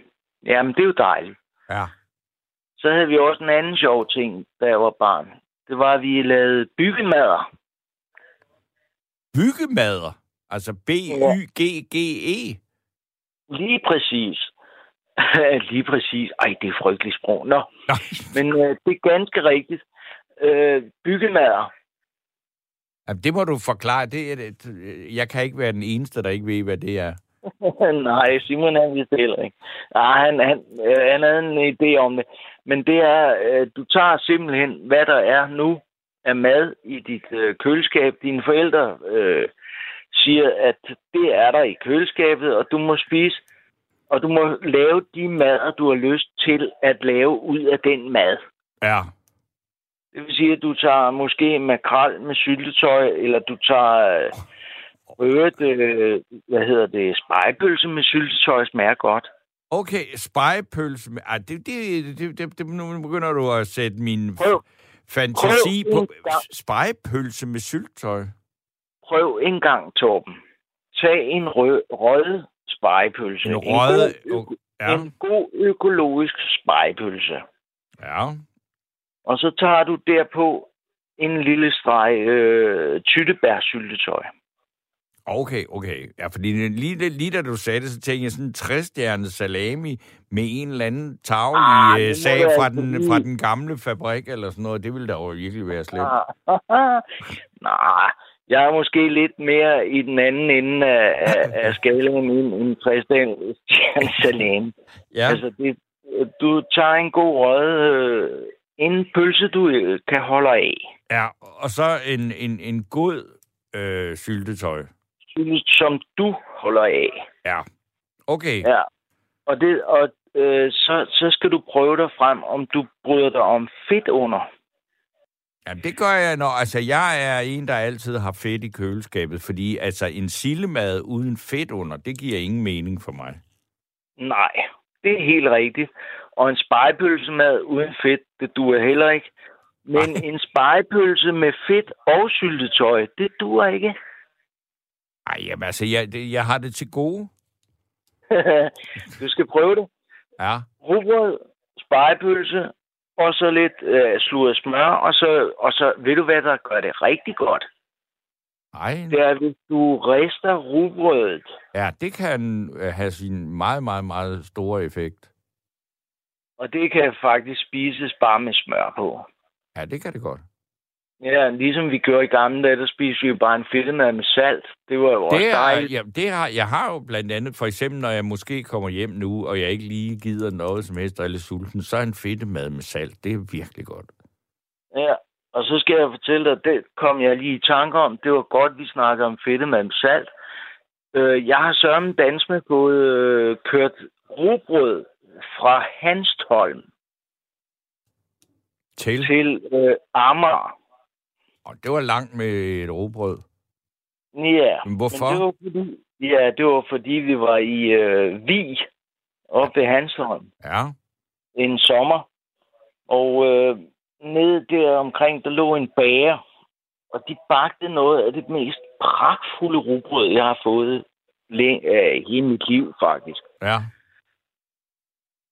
jamen, det er jo dejligt. ja. Så havde vi også en anden sjov ting, da jeg var barn. Det var, at vi lavede byggemader. Byggemader. Altså B-Y-G-G-E. Lige præcis. Lige præcis. Ej, det er frygteligt sprog. Nå, Nej. men øh, det er ganske rigtigt. Øh, byggemader. Jamen, det må du forklare. Det det- jeg kan ikke være den eneste, der ikke ved, hvad det er. Nej, Simon han vidste heller ikke. Nej, han, han, øh, han havde en idé om det. Men det er, øh, du tager simpelthen, hvad der er nu af mad i dit øh, køleskab. Dine forældre øh, siger, at det er der i køleskabet, og du må spise, og du må lave de mader, du har lyst til at lave ud af den mad. Ja. Det vil sige, at du tager måske makrel med syltetøj, eller du tager øh, øvrigt, øh, hvad hedder det, spejepølse med syltetøj, smager godt. Okay, spejepølse. Med, ej, det, det, det, det, det, nu begynder du at sætte min Prøv, fantasi prøv på en gang. spejepølse med syltøj. prøv en gang, Torben. Tag en rød, rød spejepølse. En rød... god, Ja, en god økologisk spejepølse. ja. Og så tager du derpå en lille streg øh, tyttebærsyltetøj. Okay, okay. Ja, fordi lige, lige da du sagde det, så tænkte jeg sådan en træstjernet salami med en eller anden tavlig Ah, må sag fra altså den, lige- fra den gamle fabrik eller sådan noget. Det ville da jo virkelig være slemt. Ah. Nej, jeg er måske lidt mere i den anden ende af, af, af skalaen end en træstjernet salami. Ja, Altså, det, du tager en god rød, øh, en pølse, du øh, kan holde af. ja. Og så en, en, en god øh, syltetøj. Som du holder af. Ja. Okay. Ja. Og, det, og øh, så, så skal du prøve dig frem, om du bryder dig om fedt under. Ja, det gør jeg, når... Altså, jeg er en, der altid har fedt i køleskabet, fordi altså, en sillemad uden fedt under, det giver ingen mening for mig. Nej, det er helt rigtigt. Og en spejepølsemad uden fedt, det duer heller ikke. Men Nej. en spejepølse med fedt og syltetøj, det duer ikke. Ej, jamen, altså, jeg, det, jeg har det til gode. du skal prøve det. Ja. Rugbrød, spejepølse, og så lidt øh, sludret smør, og så, og så ved du hvad, der gør det rigtig godt? Ej, Det er, hvis du rister rugbrødet, ja, det kan øh, have sin meget, meget, meget store effekt. og det kan faktisk spises bare med smør på. Ja, det kan det godt. Ja, ligesom vi gjorde i gamle dage, der spiste vi bare en fedtemad med salt. Det var jo også Det er, dejligt. ja, det har, jeg har jo blandt andet, for eksempel, når jeg måske kommer hjem nu, og jeg ikke lige gider noget som helst, er lidt sulten, så er en fedtemad med salt, det er virkelig godt. Ja, og så skal jeg fortælle dig, det kom jeg lige i tanke om. Det var godt, vi snakkede om fedtemad med salt. Øh, jeg har sørmen dans med gået øh, kørt rugbrød fra Hanstholm Til, til øh, Amager. Og det var langt med et robrød. Ja. Men hvorfor? Men det var fordi, ja, det var fordi, vi var i øh, Vig oppe ved Hanstholm Ja, en sommer. Og øh, nede der omkring, der lå en bager. Og de bagte noget af det mest pragtfulde rugbrød, jeg har fået læ- øh, hele mit liv, faktisk. ja.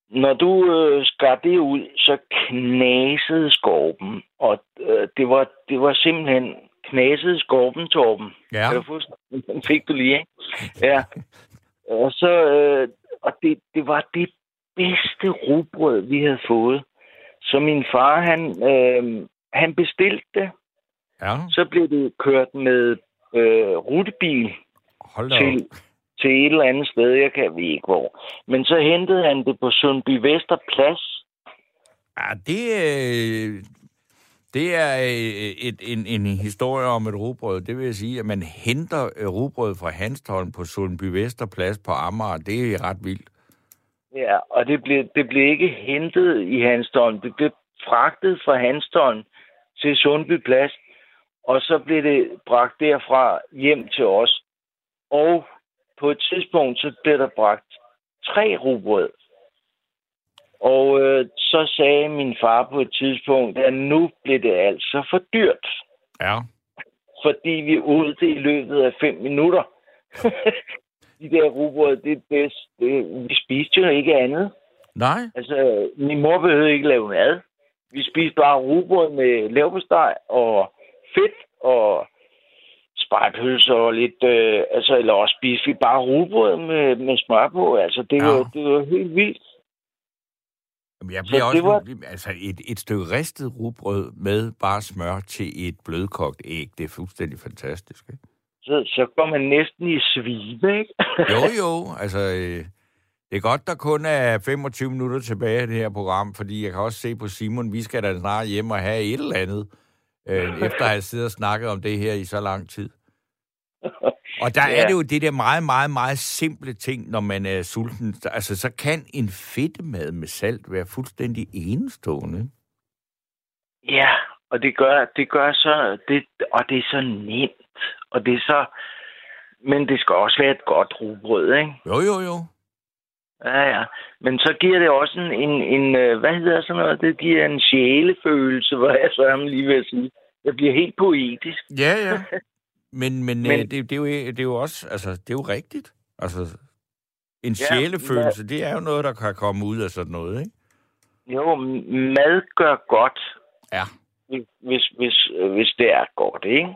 Når du øh, skar det ud, så knasede skorpen. Og øh, det, var, det var simpelthen knasede skorpen, Torben. Ja, Kan du huske? Den fik du lige, ikke? Ja. Og så, øh, og det, det var det bedste rugbrød, vi havde fået. Så min far, han, øh, han bestilte det. Ja, Så blev det kørt med øh, rutebil hold da til, op. til et eller andet sted, jeg kan ved ikke hvor. Men så hentede han det på Sundby Vester Plads. Ja, det, øh, det er øh, et, en, en historie om et rugbrød. Det vil sige, at man henter øh, rugbrød fra Hanstholm på Sundby Vesterplads på Amager. Det er ret vildt. Ja, og det blev, det blev ikke hentet i Hanstholm. Det blev fragtet fra Hanstholm til Sundby Plads, og så blev det bragt derfra hjem til os. Og på et tidspunkt, så blev der bragt tre rugbrød. Og øh, så sagde min far på et tidspunkt, at nu blev det altså for dyrt, Ja. fordi vi åd det i løbet af fem minutter. De der rugbrød, det er bedst. Det, vi spiste jo ikke andet. Nej? Altså, min mor behøvede ikke lave mad. Vi spiste bare rugbrød med leverpostej og fedt og spejpølser og lidt... Øh, altså, eller også spiste vi bare rugbrød med, med smør på. Altså, det var, Ja. det var helt vildt. Jamen, jeg bliver Så også... det var-. Altså, et, et stykke ristet rugbrød med bare smør til et blødkogt æg, det er fuldstændig fantastisk, ikke? Så, så går man næsten i svime, ikke? Jo, jo, altså... Øh, det er godt, der kun er 25 minutter tilbage af det her program, fordi jeg kan også se på Simon, vi skal da snart hjem og have et eller andet, øh, efter at have siddet og snakket om det her i så lang tid. Og der ja. er det jo det der meget, meget, meget simple ting, når man er sulten. Altså, så kan en fedtemad med salt være fuldstændig enestående. Ja, og det gør, det gør så, det, og det er så nemt, og det er så, men det skal også være et godt rugbrød, ikke? Jo, jo, jo. Ja, ja. Men så giver det også en, en, en øh, hvad hedder sådan noget, det giver en sjælefølelse, hvor jeg så lige ved at sige. Det bliver helt poetisk. Ja, ja. Men, men, men... Øh, det, det, er jo, det er jo også, altså, det er jo rigtigt. Altså, en Ja, sjælefølelse, det er jo noget, der kan komme ud af sådan noget, ikke? Jo, mad gør godt, Ja. hvis, hvis, hvis, øh, det er godt, ikke?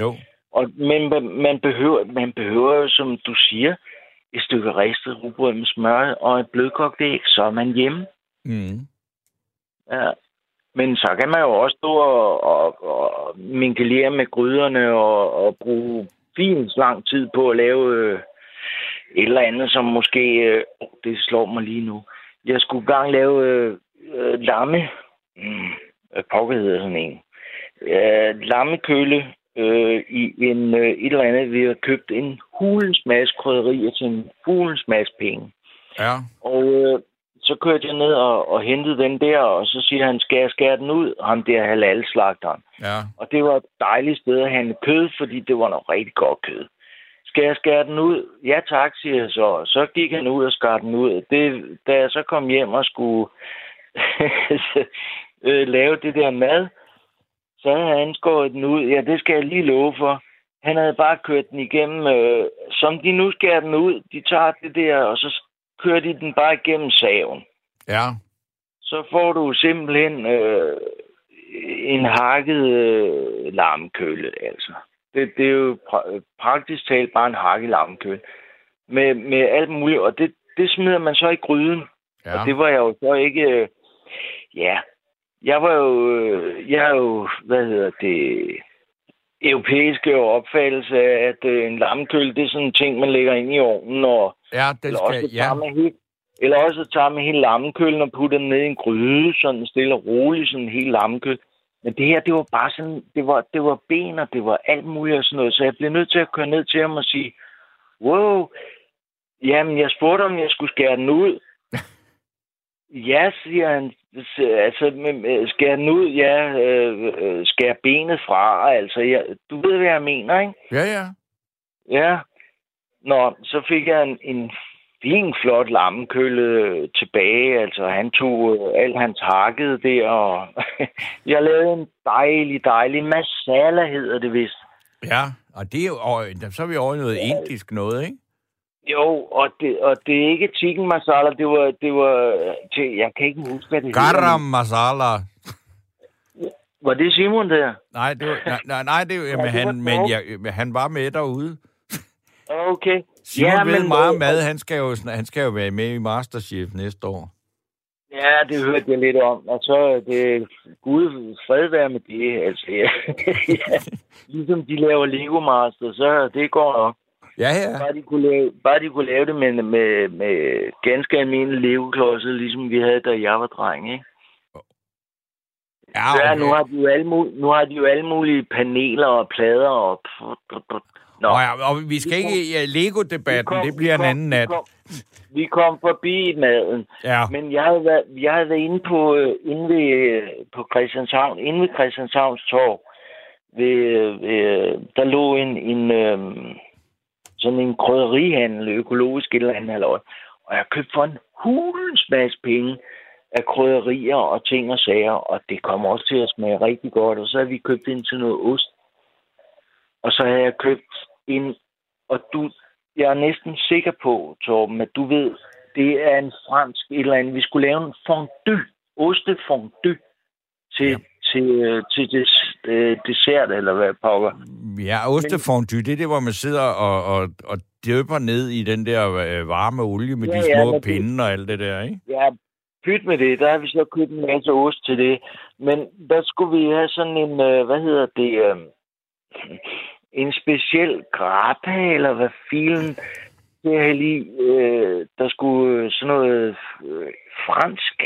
Jo. Og, men man- man behøver, man behøver jo, som du siger, et stykke ristet rugbrød med smør og et blødkogt æg, så er man hjemme. Mm. Ja. Men så kan man jo også stå og, og, og minkelere med gryderne og, og bruge fint lang tid på at lave øh, et eller andet, som måske... Øh, det slår mig lige nu. Jeg skulle gang lave øh, øh, lamme... Mm, hvad pokker hedder sådan en? Øh, lammekølle øh, i en, øh, et eller andet. Vi har købt en hulens masse krydderier til en hulens masse penge. Ja. Og øh, så kørte jeg ned og, og hentede den der, og så siger han, skal jeg skære den ud? Ham der halal-slagteren. Ja. Og det var et dejligt sted at handle kød, fordi det var noget rigtig godt kød. Skal jeg skære den ud? Ja tak, siger jeg så. Så gik han ud og skar den ud. Det, da jeg så kom hjem og skulle øh, lave det der mad, så havde han skåret den ud. Ja, det skal jeg lige love for. Han havde bare kørt den igennem, øh, som de nu skærer den ud. De tager det der, og så kører de den bare igennem saven. Ja. Så får du simpelthen øh, en hakket øh, lammekølle, altså. Det, det er jo pra- praktisk talt bare en hakket lammekølle. Med, med alt muligt, og det, det smider man så i gryden. Ja. Og det var jeg jo så ikke... Øh, ja, jeg var jo... Øh, jeg er jo, hvad hedder det... Europæiske opfattelse af, at øh, en lammekølle, det er sådan en ting, man lægger ind i ovnen, og Ja, den eller, skal... også Ja. tager helt, eller også tager man hele lammekøllen og putter den ned i en gryde, sådan stille og roligt, sådan en helt lammekøl. Men det her, det var bare sådan, det var, det var ben, og det var alt muligt og sådan noget. Så jeg blev nødt til at køre ned til ham og sige, wow, jamen jeg spurgte, om jeg skulle skære den ud. ja, siger han, altså skære den ud, ja, øh, øh, skære benet fra, altså, jeg, du ved, hvad jeg mener, ikke? Ja, ja. Ja. Nå, så fik jeg en, en fin, flot lammekølle tilbage. Altså, han tog øh, alt hans hakket der, og jeg lavede en dejlig, dejlig masala, hedder det vist. Ja, og det er jo, og, så er vi over noget indisk noget, ikke? Jo, og det, og det er ikke chicken masala, det var, det var jeg kan ikke huske, hvad det Garam masala. Var det Simon der? Nej, det var, nej, nej, nej, det jamen, det var han, men jeg, han var med derude. Okay. Simon ja, ved men, meget øh, mad. Han skal, jo, han skal jo være med i Masterchef næste år. Ja, det hørte jeg lidt om. Og så det Gud fred være med det. Altså, ja. Ligesom de laver Lego Master, så det går nok. Ja, ja. Bare de kunne lave, bare de kunne lave det med, med, med ganske almindelige Lego-klodser, ligesom vi havde, da jeg var dreng, ikke? Ja, Ja, okay. nu har, de jo alle mulige, nu har de jo alle mulige paneler og plader og... Nå, Nå, ja, og vi skal ikke... Ja, Lego-debatten, det bliver en anden nat. Vi kom, vi kom forbi maden, Ja, men jeg havde været, jeg havde været inde på, øh, inde ved, øh, på Christianshavn, inde ved Christianshavns Torv. Ved, øh, ved, der lå en, en øhm, sådan en krydderihandel, økologisk et eller andet halløj. Og jeg købte for en hulens masse penge af krydderier og ting og sager, og det kom også til at smage rigtig godt. Og så havde vi købt ind til noget ost. Og så havde jeg købt en, og du, jeg er næsten sikker på, Torben, at du ved, det er en fransk et eller andet. Vi skulle lave en fondue, ostefondue til, ja. til, øh, til des, øh, dessert, eller hvad pokker. Ja ostefondue, det er det, hvor man sidder og, og, og døber ned i den der øh, varme olie med Ja, de ja, små det- pinde og alt det der, ikke? Ja, pyt med det. Der har vi så købt en masse ost til det. Men der skulle vi have sådan en, øh, hvad hedder det, øh, en speciel grappa, eller hvad filen det er lige, øh, der skulle sådan noget øh, fransk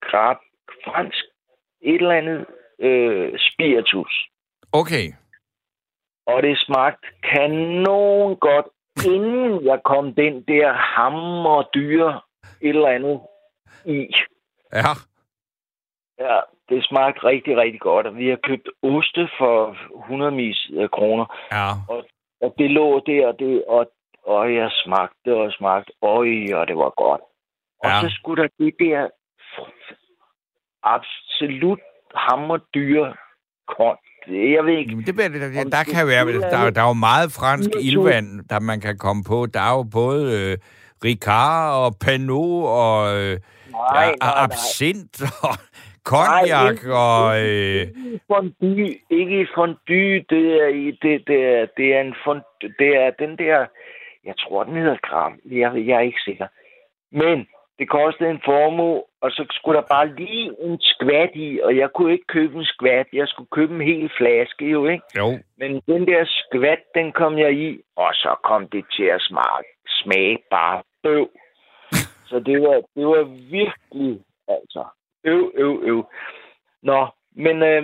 grab, fransk et eller andet øh, spiritus. Okay. Og det smagte kanon godt, inden jeg kom den der hammer dyre et eller andet i. Ja. Ja, det smagte rigtig, rigtig godt. Og vi har købt oste for 100 mis af kroner. Ja. Og det lå der, og, det, og, og jeg smagte og smagte. Øj, og det var godt. Og Ja. så skulle der det der absolut hammerdyre kont. Jeg ved ikke, Jamen, det, bliver, der, der det kan være, der, der er jo meget fransk 24. ildvand, der man kan komme på. Der er jo både øh, Ricard og Panot og øh, nej, ja, nej, nej. absint og cognac og... Øh, fondue, ikke fondue, det er, det, det er, det er en fondue, det er den der, jeg tror, den hedder gram, jeg, jeg er ikke sikker. Men det kostede en formue, og så skulle der bare lige en skvat i, og jeg kunne ikke købe en skvat, jeg skulle købe en hel flaske jo, ikke? jo, Men den der skvat, den kom jeg i, og så kom det til at smage, smage bare bøv. Så det var, det var virkelig, altså, øv, øv, øv. Nå, men øh,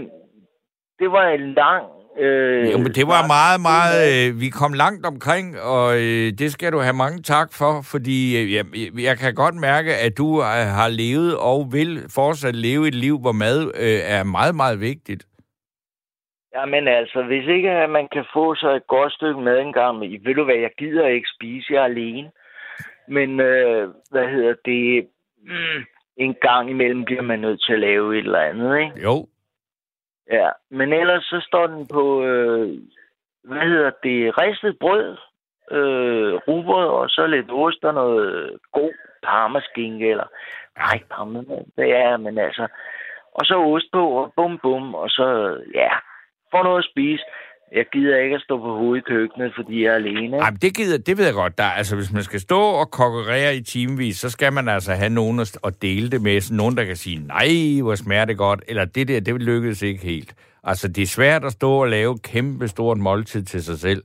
det var en lang... Øh, jo, men det var meget, meget... Øh, vi kom langt omkring, og øh, det skal du have mange tak for, fordi øh, jeg, jeg kan godt mærke, at du øh, har levet og vil fortsat leve et liv, hvor mad øh, er meget, meget vigtigt. Ja, men altså, hvis ikke at man kan få sig et godt stykke mad engang, ved du hvad, jeg gider ikke spise, jeg er alene. Men, øh, hvad hedder det, mm, en gang imellem bliver man nødt til at lave et eller andet, ikke? Jo, Ja, men ellers så står den på, øh, hvad hedder det, ristet brød, øh, rugbrød, og så lidt ost og noget god parmaskinke, eller, nej, parma, det er, men altså, og så ost på, og bum bum, og så, ja, få noget at spise. Jeg gider ikke at stå på hovedet i køkkenet, fordi jeg er alene. ikke? Ej, men det, gider, det ved jeg godt. Der, altså, hvis man skal stå og konkurrere i timevis, så skal man altså have nogen at, dele det med. Nogen, der kan sige, nej, hvor smager det godt. Eller det der, det lykkedes ikke helt. Altså, det er svært at stå og lave kæmpe stort måltid til sig selv.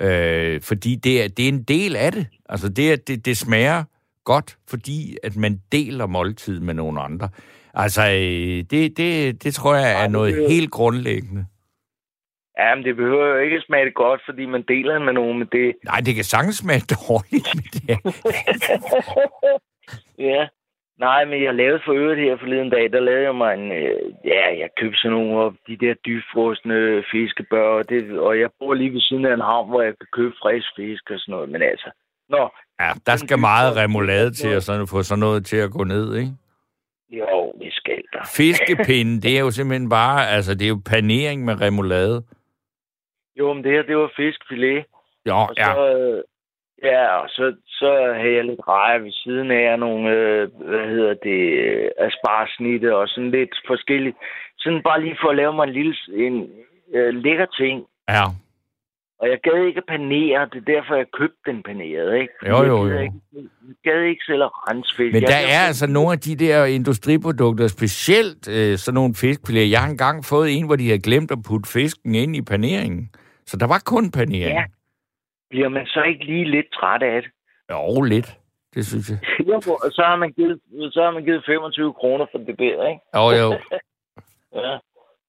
Øh, fordi det er, det er en del af det. Altså, det, er, det, det smager godt, fordi at man deler måltid med nogle andre. Altså, øh, det, det, det tror jeg er noget helt grundlæggende. Ja, men det behøver jo ikke smage godt, fordi man deler med nogen, men det, Nej, det kan sagtens smage dårligt, men det Ja. Nej, men jeg lavede for øvrigt her forleden dag, der lavede jeg mig en... Øh, ja, jeg købte sådan nogle af de der dybfrostende fiskebør, og, det, og jeg bor lige ved siden af en havn, hvor jeg kan købe frisk fisk og sådan noget, men altså... Nå, Ja, der skal meget remoulade til at sådan, få sådan noget til at gå ned, ikke? jo, det skal der. Fiskepinde, det er jo simpelthen bare, altså det er jo panering med remoulade. Jo, men det her, det var fiskfilet, Jo, og ja. så... Øh, ja, og så, så havde jeg lidt rejer ved siden af, og nogle, øh, hvad hedder det, øh, asparsnitte og sådan lidt forskelligt. Sådan bare lige for at lave mig en lille, en øh, lækker ting, Ja. Og jeg gad ikke at panere, det er derfor, jeg købte den paneret, ikke? Jo, jo, Jeg jo. gad ikke, jeg gad ikke selv at rense fisk. Men Jeg der er altså nogle af de der industriprodukter, specielt øh, sådan nogle fiskfiléer. Jeg har engang fået en, hvor de havde glemt at putte fisken ind i paneringen. Så der var kun panering. Ja. Bliver man så ikke lige lidt træt af det? Jo, lidt. Det synes jeg. Jo, så har man givet, så har man givet 25 kroner for det der, ikke? Jo, jo. Ja.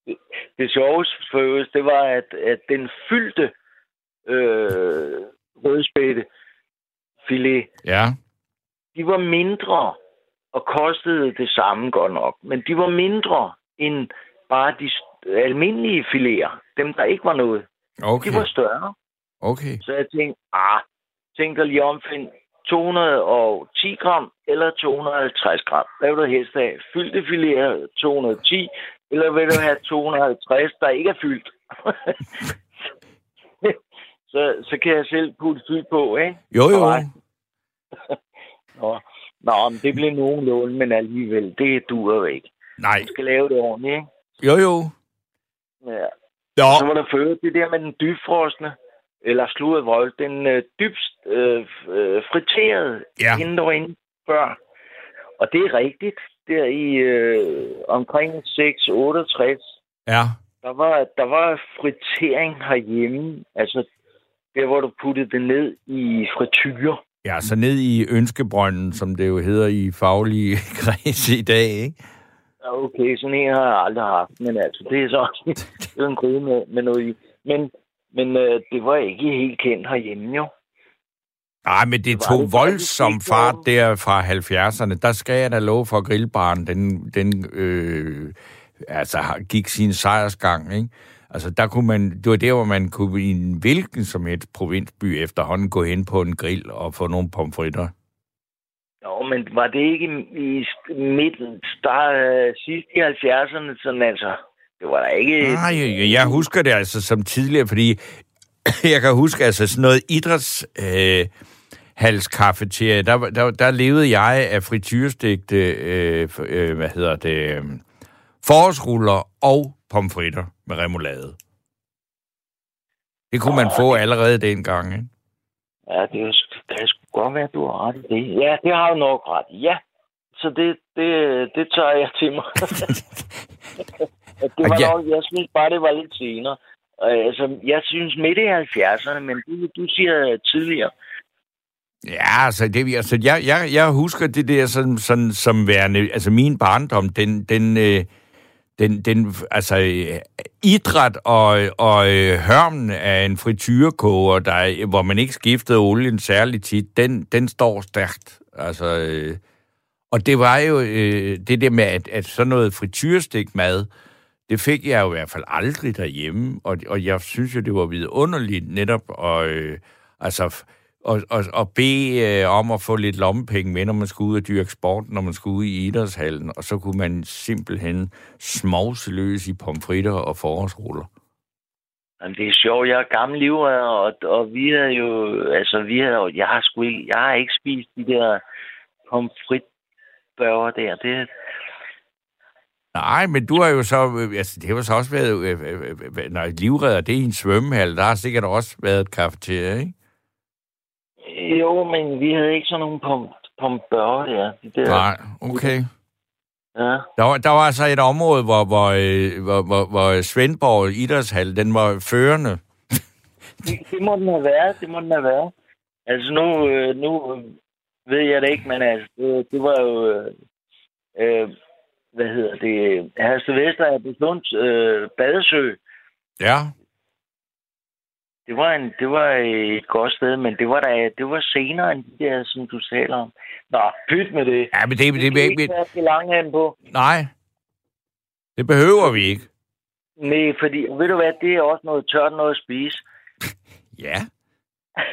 Det, det sjoveste for det var, at, at den fyldte øh, rødspætte filet, Ja. de var mindre og kostede det samme godt nok. Men de var mindre end bare de almindelige fileter. Dem, der ikke var noget. Okay. De var større. Okay. Så jeg tænkte, ah, tænker lige om, find 210 gram eller 250 gram. Hvad vil du helst have? Fyldte fileter 210, eller vil du have 250, der ikke er fyldt? så, så kan jeg selv putte fyld på, ikke? Jo, jo. Nå, Nå men det blev nogenlunde, men alligevel, det duer jo ikke. Nej. Man skal lave det ordentligt, ikke? Jo, jo. Ja. Jo. Så var der før det der med den dybfrosne, eller sludet vold, den øh, dybst øh, øh, friterede Ja. inden var inde før. Og det er rigtigt. Der i øh, omkring 6-68, Ja. der var, der var fritering herhjemme. Altså, der hvor du puttede det ned i frityre. Ja, så ned i ønskebrønden, som det jo hedder i faglige kreds i dag, ikke? Okay, sådan en har jeg aldrig haft, men altså, det er så også det en gryde med, med noget i. Men, men øh, det var ikke helt kendt herhjemme, jo. Nej, men det var tog det voldsom fart der fra 70'erne. Der skal jeg da love for, at grillbaren, den, den øh, altså, gik sin sejrsgang, ikke? Altså, der kunne man, det var der, hvor man kunne i en hvilken som helst provinsby efterhånden gå hen på en grill og få nogle pomfritter. Jo, men var det ikke i, midten, start, sidst i 70'erne, sådan altså? Det var der ikke... Nej, jeg, jeg husker det altså som tidligere, fordi jeg kan huske altså sådan noget idræts... Øh, halskafeterie, der, der, der levede jeg af frityrestegte, øh, øh, hvad hedder det, øh, forårsruller og pomfritter med remoulade. Det kunne man få allerede dengang, ikke? Ja, det, er, kan sgu godt være, at du har ret i det. Ja, det har du nok ret i. Ja, så det, det, det tager jeg til mig. Det var Ja. nok, jeg synes bare, det var lidt senere. Øh, Altså, jeg synes midt i 70'erne, men du, du siger tidligere. Ja, altså, det, altså jeg, jeg, jeg husker det der sådan, sådan, som værende, altså min barndom, den, den, øh, den, den altså, idræt og, og øh, hørmen af en frityrekoger, der, hvor man ikke skiftede olien særligt tit, den, den står stærkt. Altså, øh, og det var jo øh, det der med, at, at sådan noget frityrestik mad, det fik jeg jo i hvert fald aldrig derhjemme, og, og jeg synes jo, det var vidunderligt netop og øh, altså, og, og, og bede øh, om at få lidt lommepenge med, når man skulle ud og dyrke sport, når man skulle ud i idrætshallen, og så kunne man simpelthen smovse løs i pomfritter og forårsruller. Jamen, det er sjovt, jeg er gammel livredder, og, og vi havde jo, altså vi jo, jeg har sgu ikke, jeg har ikke spist de der pomfritbørger der. Det, Nej, men du har jo så, øh, altså det har så også været, øh, øh, øh, når livredder, det er i en svømmehal, der har sikkert også været et kafeterie, ikke? Jo, men vi havde ikke sådan nogle pom, pombørger der. De der Nej, okay. Ja. Der var, der var altså et område, hvor, hvor, øh, hvor, hvor, hvor Svendborg Idrætshal, den var førende. Det, det må den have været, det må den have været. Altså nu, øh, nu øh, ved jeg det ikke, men altså, det, det var jo, øh, øh, hvad hedder det, Herste Vester af Beslunds øh, badesø. Ja, Det var, en, det var et godt sted, men det var, da, det var senere end de der, som du taler om. Nå, pyt med det. ja men det, det, Det det, er det, ikke være langt på. nej, det behøver vi ikke. Nej, fordi ved du hvad, det er også noget tørt noget at spise. Ja.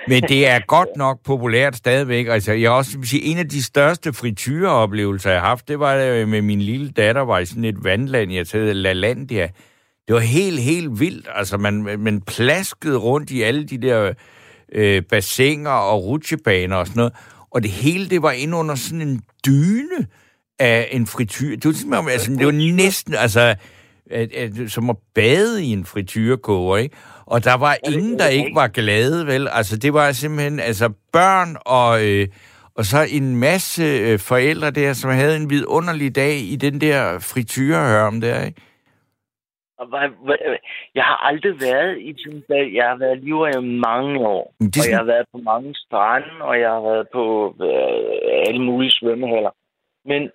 Men det er godt nok populært stadigvæk. Altså, jeg også vil sige, en af de største frityreoplevelser, jeg har haft, det var øh, med min lille datter, var i sådan et vandland, jeg hed LaLandia. Det var helt, helt vildt. Altså, man, man plaskede rundt i alle de der øh, bassiner og rutsjebaner og sådan noget. Og det hele, det var inde under sådan en dyne af en frityr. Det var, om- altså, det var næsten, altså, at, at, som at bade i en frityrekoger, ikke? Og der var ingen, der er ikke ikke. var glade, vel? Altså, det var simpelthen altså børn og, øh, og så en masse øh, forældre der, som havde en vidunderlig dag i den der frityrehørm der, ikke? Jeg har aldrig været i bad. Jeg har været lige i mange år. Det Og jeg har været på mange strande, og jeg har været på øh, alle mulige svømmehaller. Men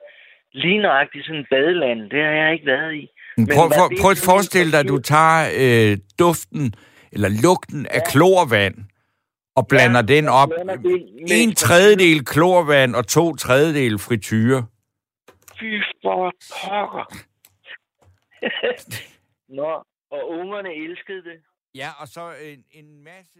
lige nøjagtigt sådan en badeland, det har jeg ikke været i. Men prøv, prøv, prøv at forestille dig, at du tager øh, duften eller lugten af klorvand og blander Ja, den op. blander det En tredjedel klorvand og to tredjedel frityre. Fy for pokker. Nå, og ungerne elskede det. Ja, og så en, en masse...